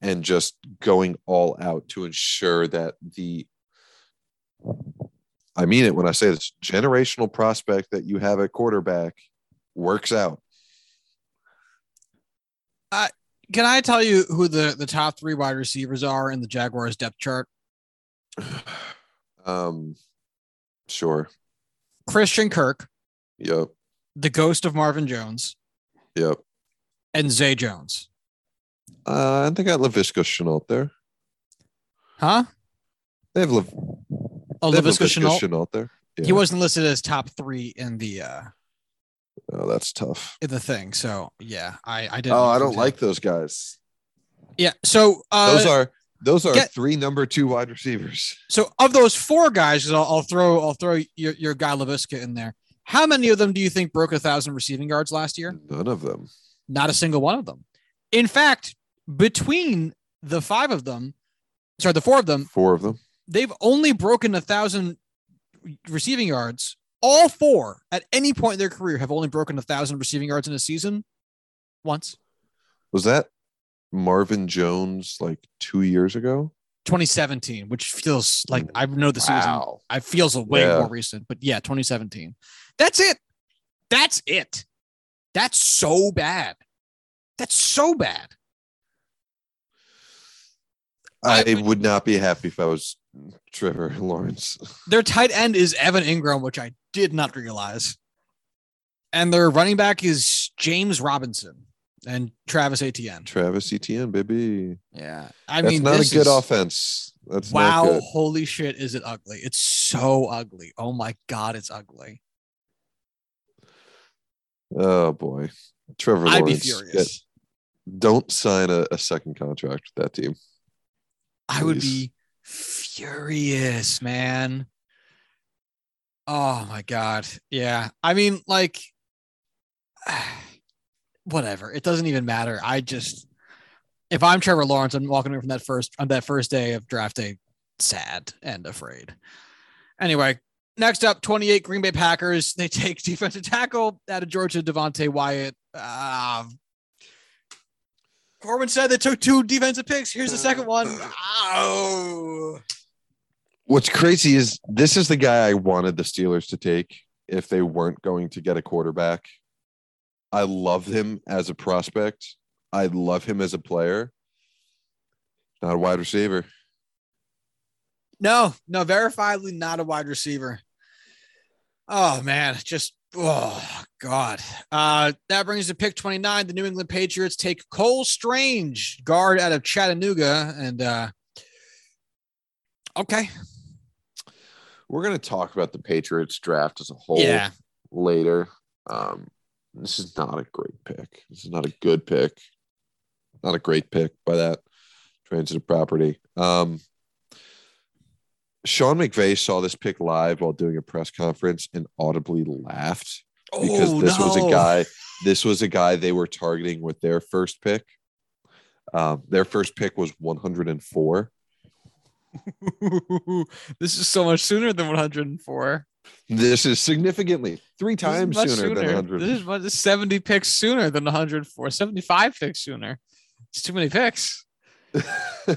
and just going all out to ensure that the I mean it when I say this generational prospect that you have at quarterback works out. Can I tell you who the, the top three wide receivers are in the Jaguars depth chart? Um sure. Christian Kirk, Yep. the ghost of Marvin Jones, Yep. and Zay Jones. Uh, and they got Laviska Shenault there. Huh? They have, Lav- Oh, they have Laviska Shenault. Shenault there. Yeah. He wasn't listed as top three in the uh Oh, that's tough. in the thing. So yeah, I I didn't. Oh, I don't like those guys. Yeah. So uh, Those are those are get- three number two wide receivers. so of those four guys, I'll, I'll throw I'll throw your your guy Laviska in there. How many of them do you think broke a thousand receiving yards last year? None of them. Not a single one of them. In fact, between the five of them, sorry, the four of them, Four of them. they've only broken a thousand receiving yards. All four at any point in their career have only broken a thousand receiving yards in a season once. Was that Marvin Jones like two years ago? 2017, which feels like mm. I know the season. I feels a way Yeah. more recent, but yeah, 2017. That's it. That's it. That's so bad. That's so bad. I I would- would not be happy if I was Trevor Lawrence. Their tight end is Evan Engram, which I did not realize. And their running back is James Robinson and Travis Etienne. Travis Etienne, baby. Yeah. I That's mean, not a good is- offense. That's Wow. not good. Holy shit. Is it ugly? It's so ugly. Oh my God. It's ugly. Oh boy. Trevor I'd be furious. yeah, don't sign a, a second contract with that team. I would be furious, man. Oh my god. Yeah. I mean, like whatever. It doesn't even matter. I just if I'm Trevor Lawrence, I'm walking away from that first on that first day of draft day sad and afraid. Anyway, next up, 28 Green Bay Packers. They take defensive tackle out of Georgia, Devonte Wyatt. Uh, Corwin said they took two defensive picks. Here's the second one. Oh. What's crazy is this is the guy I wanted the Steelers to take if they weren't going to get a quarterback. I love him as a prospect. I love him as a player. Not a wide receiver. No, no, verifiably not a wide receiver. Oh man, just oh god. Uh that brings to pick 29. The New England Patriots take Cole Strange, guard out of Chattanooga. And uh okay. We're going to talk about the Patriots draft as a whole Yeah. later. Um, this is not a great pick. This is not a good pick. Not a great pick by that transitive property. Um, Sean McVay saw this pick live while doing a press conference and audibly laughed because Oh, this was a guy. This was a guy they were targeting with their first pick. Um, their first pick was 104. this is so much sooner than 104. This is significantly three times much sooner, than 100. This is much, 70 picks sooner than 104. 75 picks sooner. It's too many picks.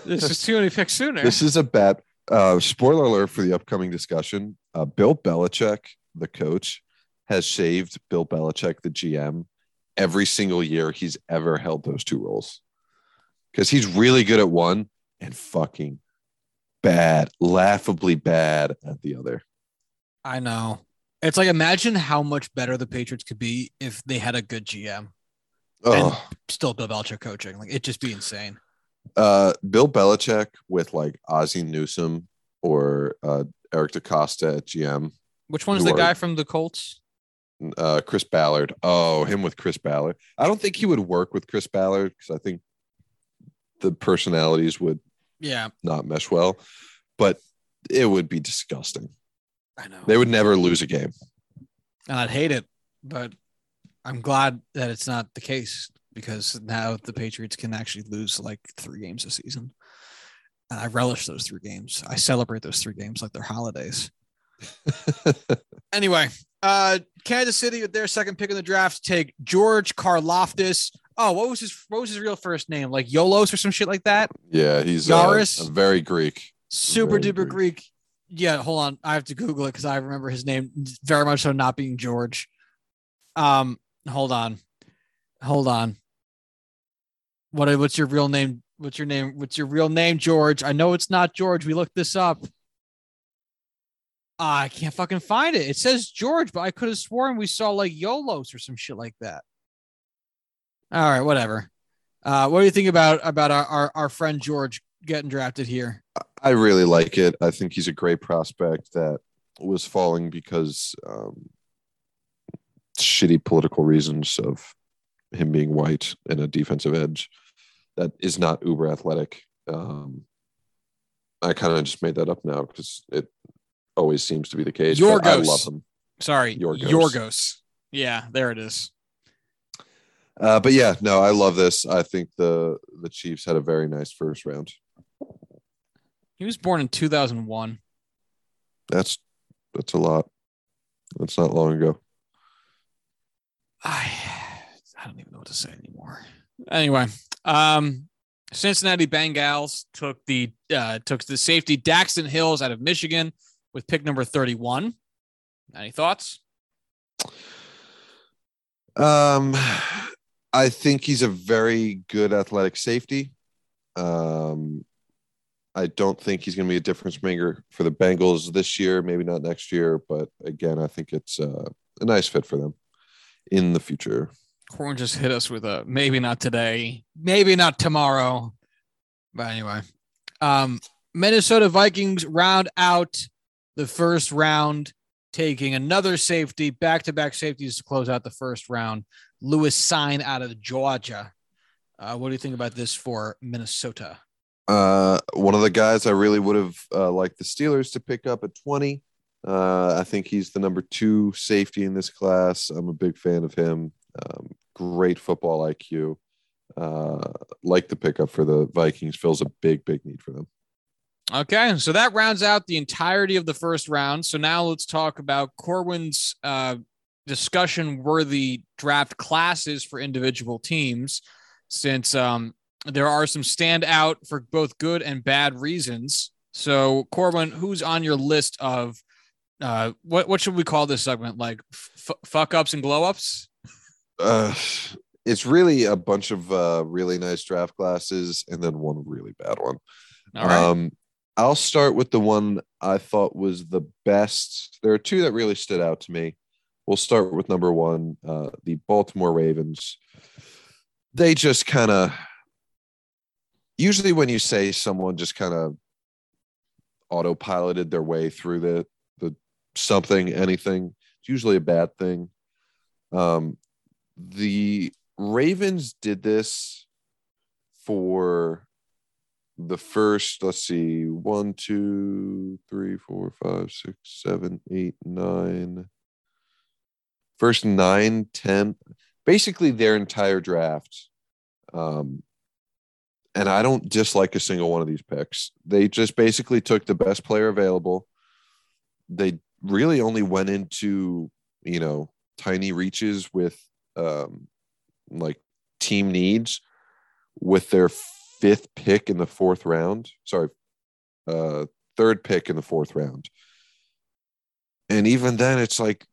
This is too many picks sooner. this is a bet. Uh, spoiler alert for the upcoming discussion. Uh, Bill Belichick, the coach, has saved Bill Belichick, the GM, every single year he's ever held those two roles because he's really good at one and fucking bad, laughably bad at the other. I know. It's like imagine how much better the Patriots could be if they had a good GM. Oh, Still Bill Belichick coaching. Like it'd just be insane. uh, Bill Belichick with like Ozzie Newsome or uh, Eric DeCosta at GM, Which one is the are- guy from the Colts? uh, Chris Ballard. Oh, him with Chris Ballard. I don't think he would work with Chris Ballard because I think the personalities would Yeah, not mesh well, but it would be disgusting. I know. They would never lose a game. And I'd hate it, but I'm glad that it's not the case because now the Patriots can actually lose like three games a season. And I relish those three games. I celebrate those three games like they're holidays. Anyway, uh Kansas City with their second pick in the draft take George Karlaftis. Oh, what was his what was his real first name? Like Yolos or some shit like that? yeah, he's uh, Yaris? a very Greek. Super Very duper Greek. Yeah, hold on. I have to Google it because I remember his name very much so not being George. Um, hold on. Hold on. What what's your real name? What's your name? What's your real name, George? I know it's not George. We looked this up. Ah, I can't fucking find it. It says George, but I could have sworn we saw like YOLOs or some shit like that. All right, whatever. Uh, what do you think about about our, our, our friend George getting drafted here? I really like it. I think he's a great prospect that was falling because um, shitty political reasons of him being white and a defensive edge that is not uber athletic. Um, I kind of just made that up now because it always seems to be the case. but I Yorgos. love him. Sorry, Yorgos. Yorgos. Yeah, there it is. Uh, but yeah, no, I love this. I think the the Chiefs had a very nice first round. He was born in 2001. That's that's a lot. That's not long ago. I I don't even know what to say anymore. Anyway, um, Cincinnati Bengals took the uh, took the safety Daxton Hills out of Michigan with pick number 31. Any thoughts? Um, I think he's a very good athletic safety. Um, I don't think he's going to be a difference maker for the Bengals this year, maybe not next year, but again, I think it's uh, a nice fit for them in the future. Corn just hit us with a maybe not today, maybe not tomorrow. But anyway, um, Minnesota Vikings round out the first round, taking another safety, back to back safeties to close out the first round. Lewis Cine out of Georgia. Uh, what do you think about this for Minnesota? Uh, one of the guys I really would have uh, liked the Steelers to pick up at 20. Uh, I think he's the number two safety in this class. I'm a big fan of him. Um, great football IQ. Uh, like the pickup for the Vikings fills a big, big need for them. Okay, so that rounds out the entirety of the first round. So now let's talk about Corwin's uh, discussion worthy draft classes for individual teams, since um, there are some standout for both good and bad reasons. So, Corwin, who's on your list of uh, what what should we call this segment? Like f- fuck ups and glow ups? Uh, it's really a bunch of uh, really nice draft classes and then one really bad one. All right. Um, I'll start with the one I thought was the best. There are two that really stood out to me. We'll start with number one, uh, the Baltimore Ravens. They just kind of, usually when you say someone just kind of autopiloted their way through the, the something, anything, it's usually a bad thing. Um, the Ravens did this for the first, let's see, one, two, three, four, five, six, seven, eight, nine. First nine, ten, basically their entire draft. Um, and I don't dislike a single one of these picks. They just basically took the best player available. They really only went into, you know, tiny reaches with um like team needs with their fifth pick in the fourth round. Sorry, uh third pick in the fourth round. And even then it's like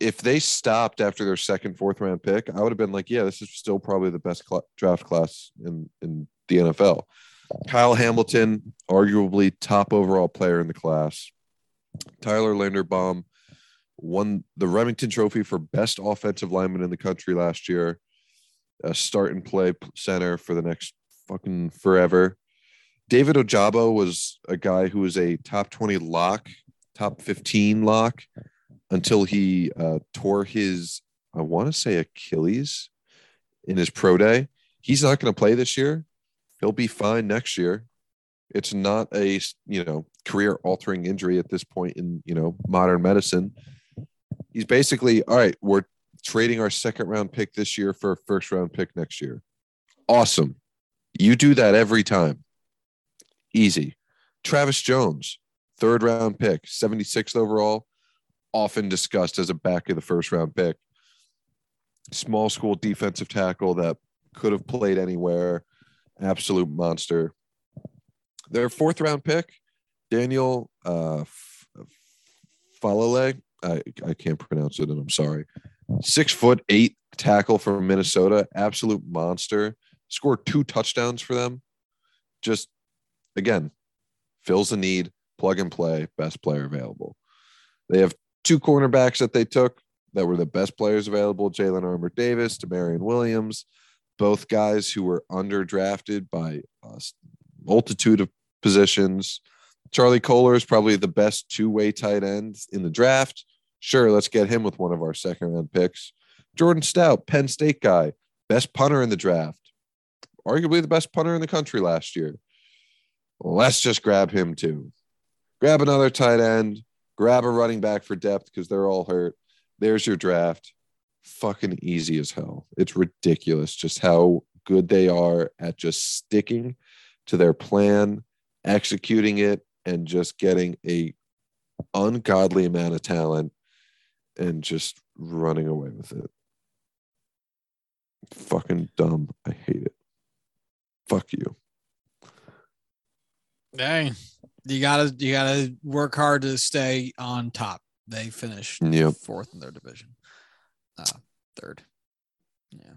if they stopped after their second, fourth round pick, I would have been like, yeah, this is still probably the best cl- draft class in in the NFL. Kyle Hamilton, arguably top overall player in the class. Tyler Linderbaum won the Rimington Trophy for best offensive lineman in the country last year. A start and play center for the next fucking forever. David Ojabo was a guy who was a top 20 lock, top 15 lock until he uh, tore his, I want to say Achilles in his pro day. He's not going to play this year. He'll be fine next year. It's not a you know career altering injury at this point in you know modern medicine. He's basically all right. We're trading our second round pick this year for a first round pick next year. Awesome. You do that every time. Easy. Travis Jones, third round pick, 76th overall often discussed as a back of the first round pick. Small school defensive tackle that could have played anywhere, absolute monster. Their fourth round pick, Daniel uh, Faalele, I, I can't pronounce it, and I'm sorry. Six foot eight tackle from Minnesota, absolute monster. Scored two touchdowns for them. Just again, fills the need, plug and play, best player available. They have two cornerbacks that they took that were the best players available Jalyn Armour Davis, Damarion Williams, both guys who were underdrafted by a multitude of positions. Charlie Kolar is probably the best two way tight end in the draft. Sure, let's get him with one of our second round picks. Jordan Stout, Penn State guy, best punter in the draft, arguably the best punter in the country last year. Let's just grab him too. Grab another tight end, grab a running back for depth because they're all hurt. There's your draft. Fucking easy as hell. It's ridiculous just how good they are at just sticking to their plan, executing it, and just getting a ungodly amount of talent and just running away with it. Fucking dumb. I hate it. Fuck you. Dang you gotta you gotta work hard to stay on top. They finished yep. fourth in their division. Uh, third. Yeah.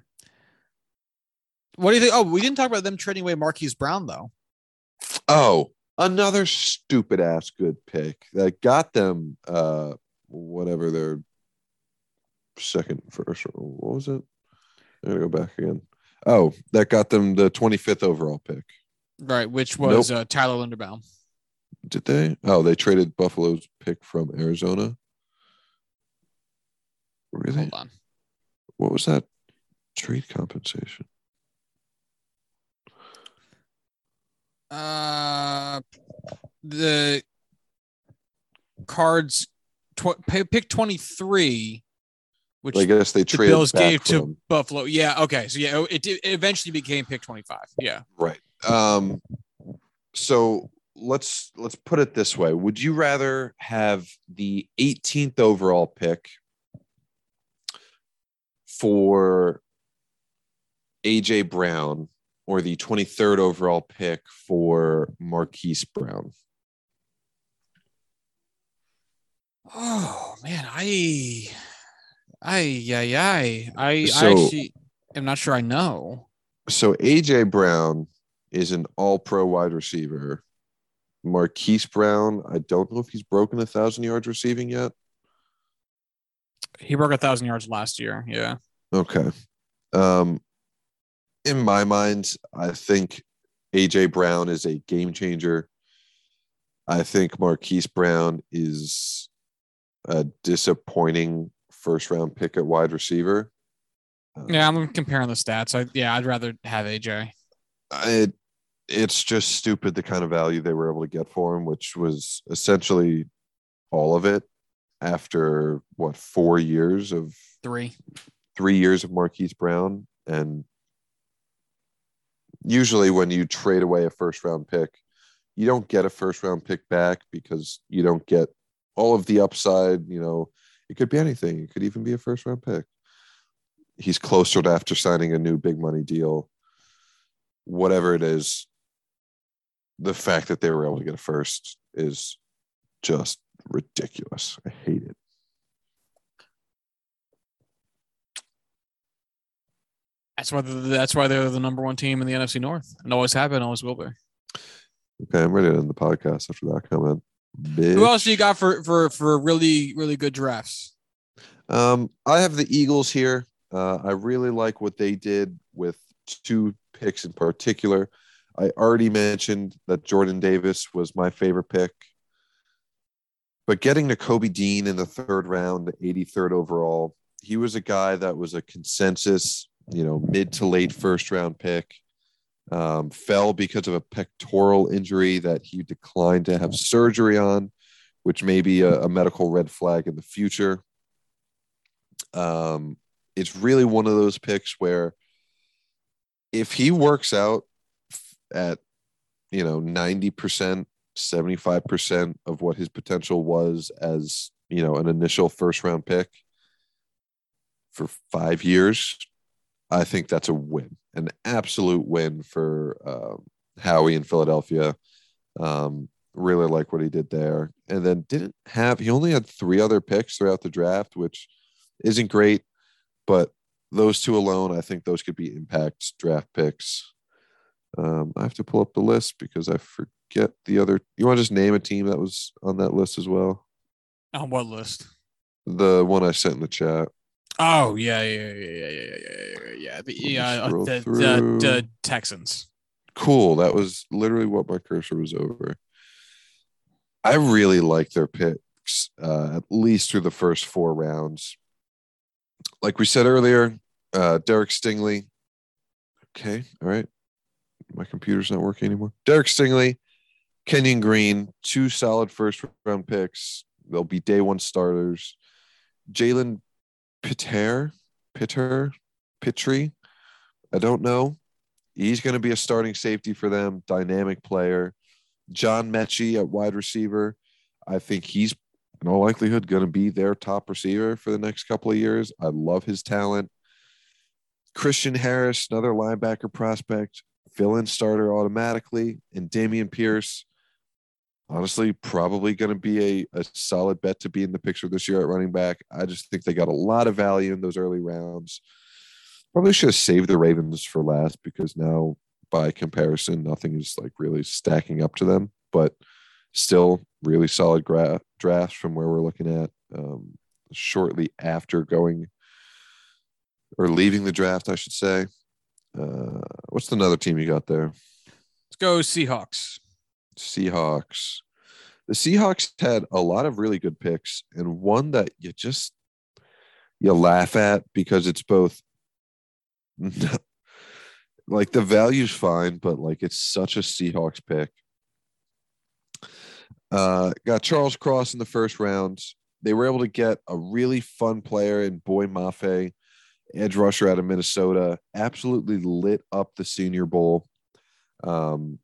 What do you think? Oh, we didn't talk about them trading away Marquise Brown though. Oh, another stupid ass good pick that got them uh whatever their second first what was it? I gotta go back again. Oh, that got them the 25th overall pick. Right, which was nope. uh, Tyler Linderbaum. Did they? Oh, they traded Buffalo's pick from Arizona. Really? Hold on. What was that trade compensation? Uh, the cards tw- pick twenty three, which I guess they the traded. Bills gave from. to Buffalo. Yeah. Okay. So yeah, it, it eventually became pick twenty five. Yeah. Right. Um. So let's let's put it this way. Would you rather have the 18th overall pick for AJ Brown or the 23rd overall pick for Marquise Brown? Oh man i i yeah yeah i so, i actually am not sure i know. So AJ Brown is an all pro wide receiver Marquise Brown, I don't know if he's broken a thousand yards receiving yet. He broke a thousand yards last year. Yeah. Okay. Um, in my mind, I think AJ Brown is a game changer. I think Marquise Brown is a disappointing first round pick at wide receiver. Yeah, I'm comparing the stats. I yeah, I'd rather have AJ. It it's just stupid the kind of value they were able to get for him, which was essentially all of it after what four years of Three. three years of Marquise Brown. And usually when you trade away a first round pick, you don't get a first round pick back because you don't get all of the upside. You know, it could be anything. It could even be a first round pick. He's closer to after signing a new big money deal. Whatever it is, the fact that they were able to get a first is just ridiculous. I hate it. That's why they're, that's why they're the number one team in the NFC North, and always have been, always will be. Okay, I'm ready to end the podcast after that comment. Who else do you got for for for really really good drafts? Um, I have the Eagles here. Uh, I really like what they did with two picks in particular. I already mentioned that Jordan Davis was my favorite pick. But getting to Kobe Dean in the third round, 83rd overall, he was a guy that was a consensus, you know, mid to late first round pick. Um, fell because of a pectoral injury that he declined to have surgery on, which may be a, a medical red flag in the future. Um, it's really one of those picks where if he works out at you know 90% 75% of what his potential was as you know an initial first round pick for five years i think that's a win an absolute win for um, howie in philadelphia. Um, really like what he did there. And then didn't have he only had three other picks throughout the draft which isn't great but those two alone i think those could be impact draft picks um, I have to pull up the list because I forget the other. You want to just name a team that was on that list as well? On what list? The one I sent in the chat. Oh yeah, yeah, yeah, yeah, yeah, yeah, yeah. The, yeah, uh, the, the, the Texans. Cool. That was literally what my cursor was over. I really like their picks, uh, at least through the first four rounds. Like we said earlier, uh, Derek Stingley. Okay, all right my computer's not working anymore. Derek Stingley, Kenyon Green, two solid first round picks. They'll be day one starters. Jalen Pitter, Pitter, Pitre. I don't know. He's going to be a starting safety for them, dynamic player. John Metchie at wide receiver. I think he's in all likelihood going to be their top receiver for the next couple of years. I love his talent. Christian Harris, another linebacker prospect fill in starter automatically. And Dameon Pierce, honestly, probably going to be a, a solid bet to be in the picture this year at running back. I just think they got a lot of value in those early rounds. Probably should have saved the Ravens for last because now, by comparison, nothing is like really stacking up to them, but still really solid gra- drafts from where we're looking at um, shortly after going or leaving the draft, I should say. Uh, what's another team you got there? Let's go Seahawks. Seahawks. The Seahawks had a lot of really good picks, and one that you just you laugh at because it's both like the value's fine, but like it's such a Seahawks pick. Uh, got Charles Cross in the first round. They were able to get a really fun player in Boye Mafe edge rusher out of Minnesota, absolutely lit up the Senior Bowl. Um,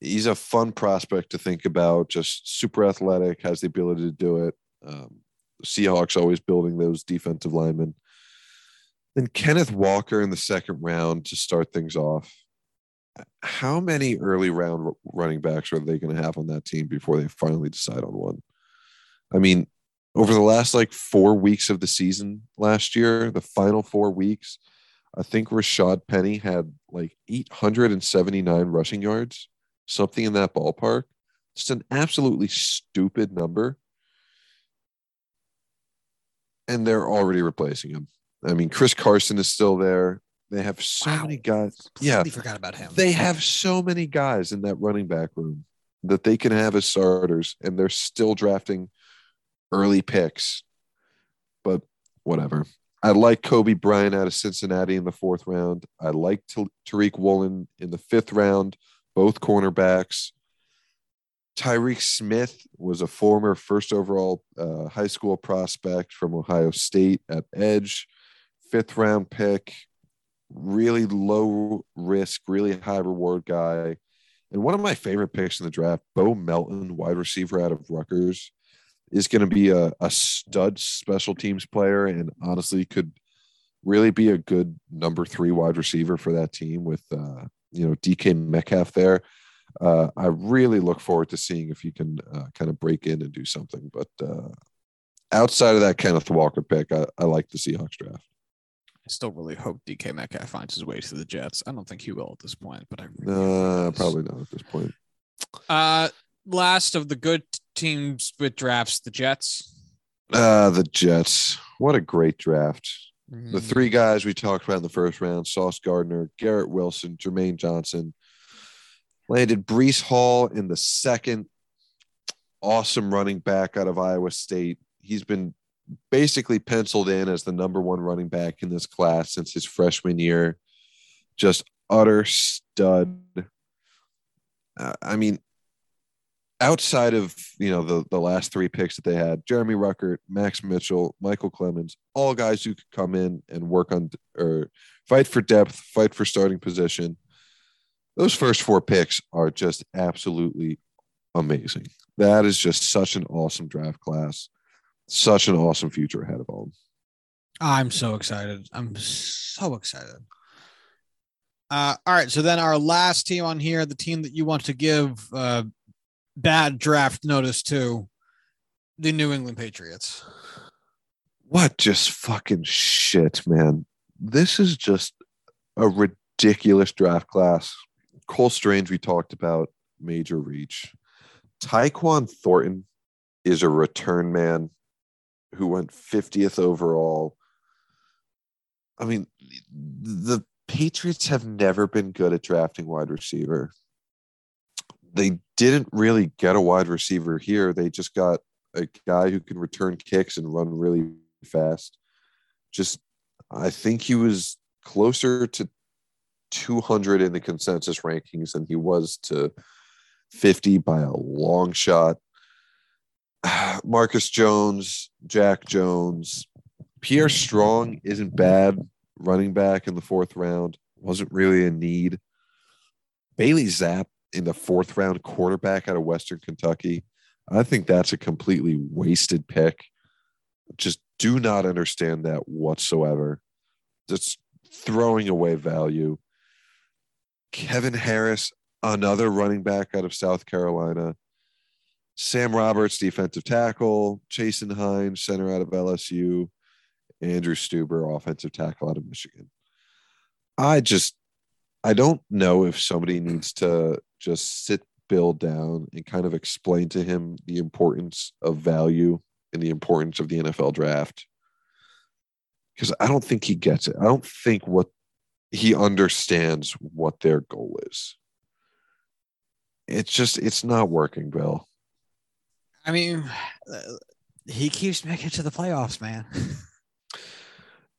he's a fun prospect to think about. Just super athletic, has the ability to do it. Um, Seahawks always building those defensive linemen. Then Kenneth Walker in the second round to start things off. How many early round running backs are they going to have on that team before they finally decide on one? I mean, over the last like four weeks of the season last year, the final four weeks, I think Rashaad Penny had like 879 rushing yards, something in that ballpark. Just an absolutely stupid number. And they're already replacing him. I mean, Chris Carson is still there. They have so wow. many guys. Yeah, forgot about him. They have so many guys in that running back room that they can have as starters, and they're still drafting early picks. But whatever. I like Coby Bryant out of Cincinnati in the fourth round. I like Tariq Woolen in the fifth round, both cornerbacks. Tyreke Smith was a former first overall uh, high school prospect from Ohio State at edge, fifth round pick, really low risk, really high reward guy. And one of my favorite picks in the draft, Bo Melton, wide receiver out of Rutgers, is going to be a, a stud special teams player and honestly could really be a good number three wide receiver for that team with, uh, you know, DK Metcalf there uh, I really look forward to seeing if you can uh, kind of break in and do something. But uh, outside of that Kenneth Walker pick, I, I like the Seahawks draft. I still really hope DK Metcalf finds his way to the Jets. I don't think he will at this point, but I really uh, probably not at this point. Uh, last of the good teams with drafts, the Jets. Uh, the Jets. What a great draft. Mm-hmm. The three guys we talked about in the first round Sauce Gardner, Garrett Wilson, Jermaine Johnson landed Breece Hall in the second. Awesome running back out of Iowa State. He's been basically penciled in as the number one running back in this class since his freshman year. Just utter stud. Uh, I mean, outside of you know the the last three picks that they had, Jeremy Ruckert, Max Mitchell, Micheal Clemons, all guys who could come in and work on or fight for depth, fight for starting position those first four picks are just absolutely amazing. That is just such an awesome draft class, such an awesome future ahead of them. I'm so excited. I'm so excited. Uh, all right. So then our last team on here, the team that you want to give uh, bad draft notice to, the New England Patriots. What just fucking shit, man. This is just a ridiculous draft class. Cole Strange, we talked about major reach. Tyquan Thornton is a return man who went 50th overall. I mean, the Patriots have never been good at drafting wide receiver. They didn't really get a wide receiver here. They just got a guy who can return kicks and run really fast. Just, I think he was closer to 200 in the consensus rankings than he was to 50 by a long shot. Marcus Jones, Jack Jones, Pierre Strong isn't bad running back in the fourth round. Wasn't really a need. Bailey Zappe in the fourth round quarterback out of Western Kentucky. I think that's a completely wasted pick. Just do not understand that whatsoever. Just throwing away value. Kevin Harris, another running back out of South Carolina. Sam Roberts, defensive tackle. Chasen Hines, center out of LSU. Andrew Stueber, offensive tackle out of Michigan. I just, I don't know if somebody needs to just sit Bill down and kind of explain to him the importance of value and the importance of the NFL draft. Because I don't think he gets it. I don't think what he understands what their goal is. It's just it's not working, Bill. I mean, uh, he keeps making it to the playoffs, man.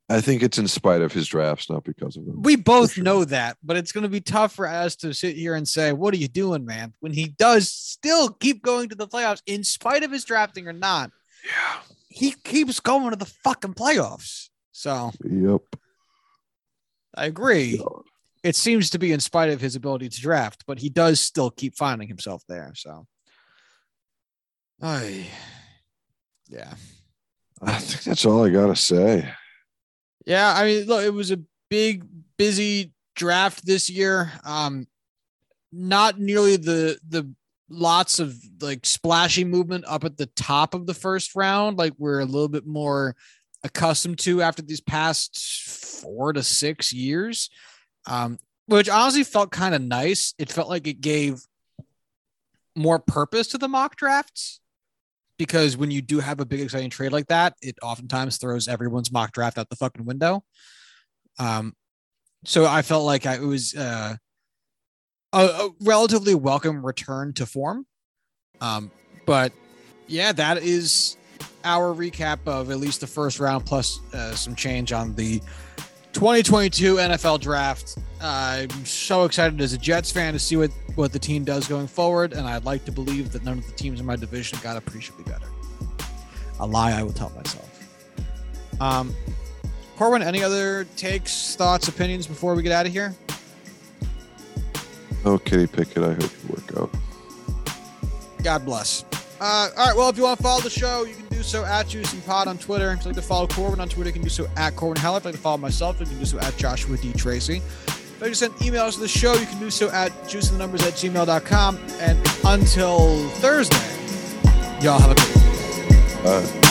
I think it's in spite of his drafts, not because of them. We both sure. know that, but it's going to be tough for us to sit here and say, "What are you doing, man?" When he does still keep going to the playoffs, in spite of his drafting or not. Yeah, he keeps going to the fucking playoffs. So, yep. I agree. It seems to be in spite of his ability to draft, but he does still keep finding himself there. So, I, yeah. I think that's all I gotta say. Yeah, I mean, look, it was a big, busy draft this year. Um, not nearly the the lots of like splashy movement up at the top of the first round, like we're a little bit more accustomed to after these past four to six years, um, which honestly felt kind of nice. It felt like it gave more purpose to the mock drafts because when you do have a big exciting trade like that, it oftentimes throws everyone's mock draft out the fucking window. Um, so I felt like I, it was uh, a, a, relatively welcome return to form. Um, but yeah, that is our recap of at least the first round plus uh, some change on the 2022 NFL draft. I'm so excited as a Jets fan to see what, what the team does going forward, and I'd like to believe that none of the teams in my division got appreciably better. A lie I will tell myself. Um, Corwin, any other takes, thoughts, opinions before we get out of here? Oh, Kenny Pickett, I hope you work out. God bless. Uh, all right. Well, if you want to follow the show, you can do so at Juice and Pod on Twitter. If you'd like to follow Corwin on Twitter, you can do so at Corwin Heller. If you'd like to follow myself, you can do so at Joshua D. Tracy. If to send emails to the show, you can do so at juiceandthenumbers at gmail.com. And until Thursday, y'all have a good one.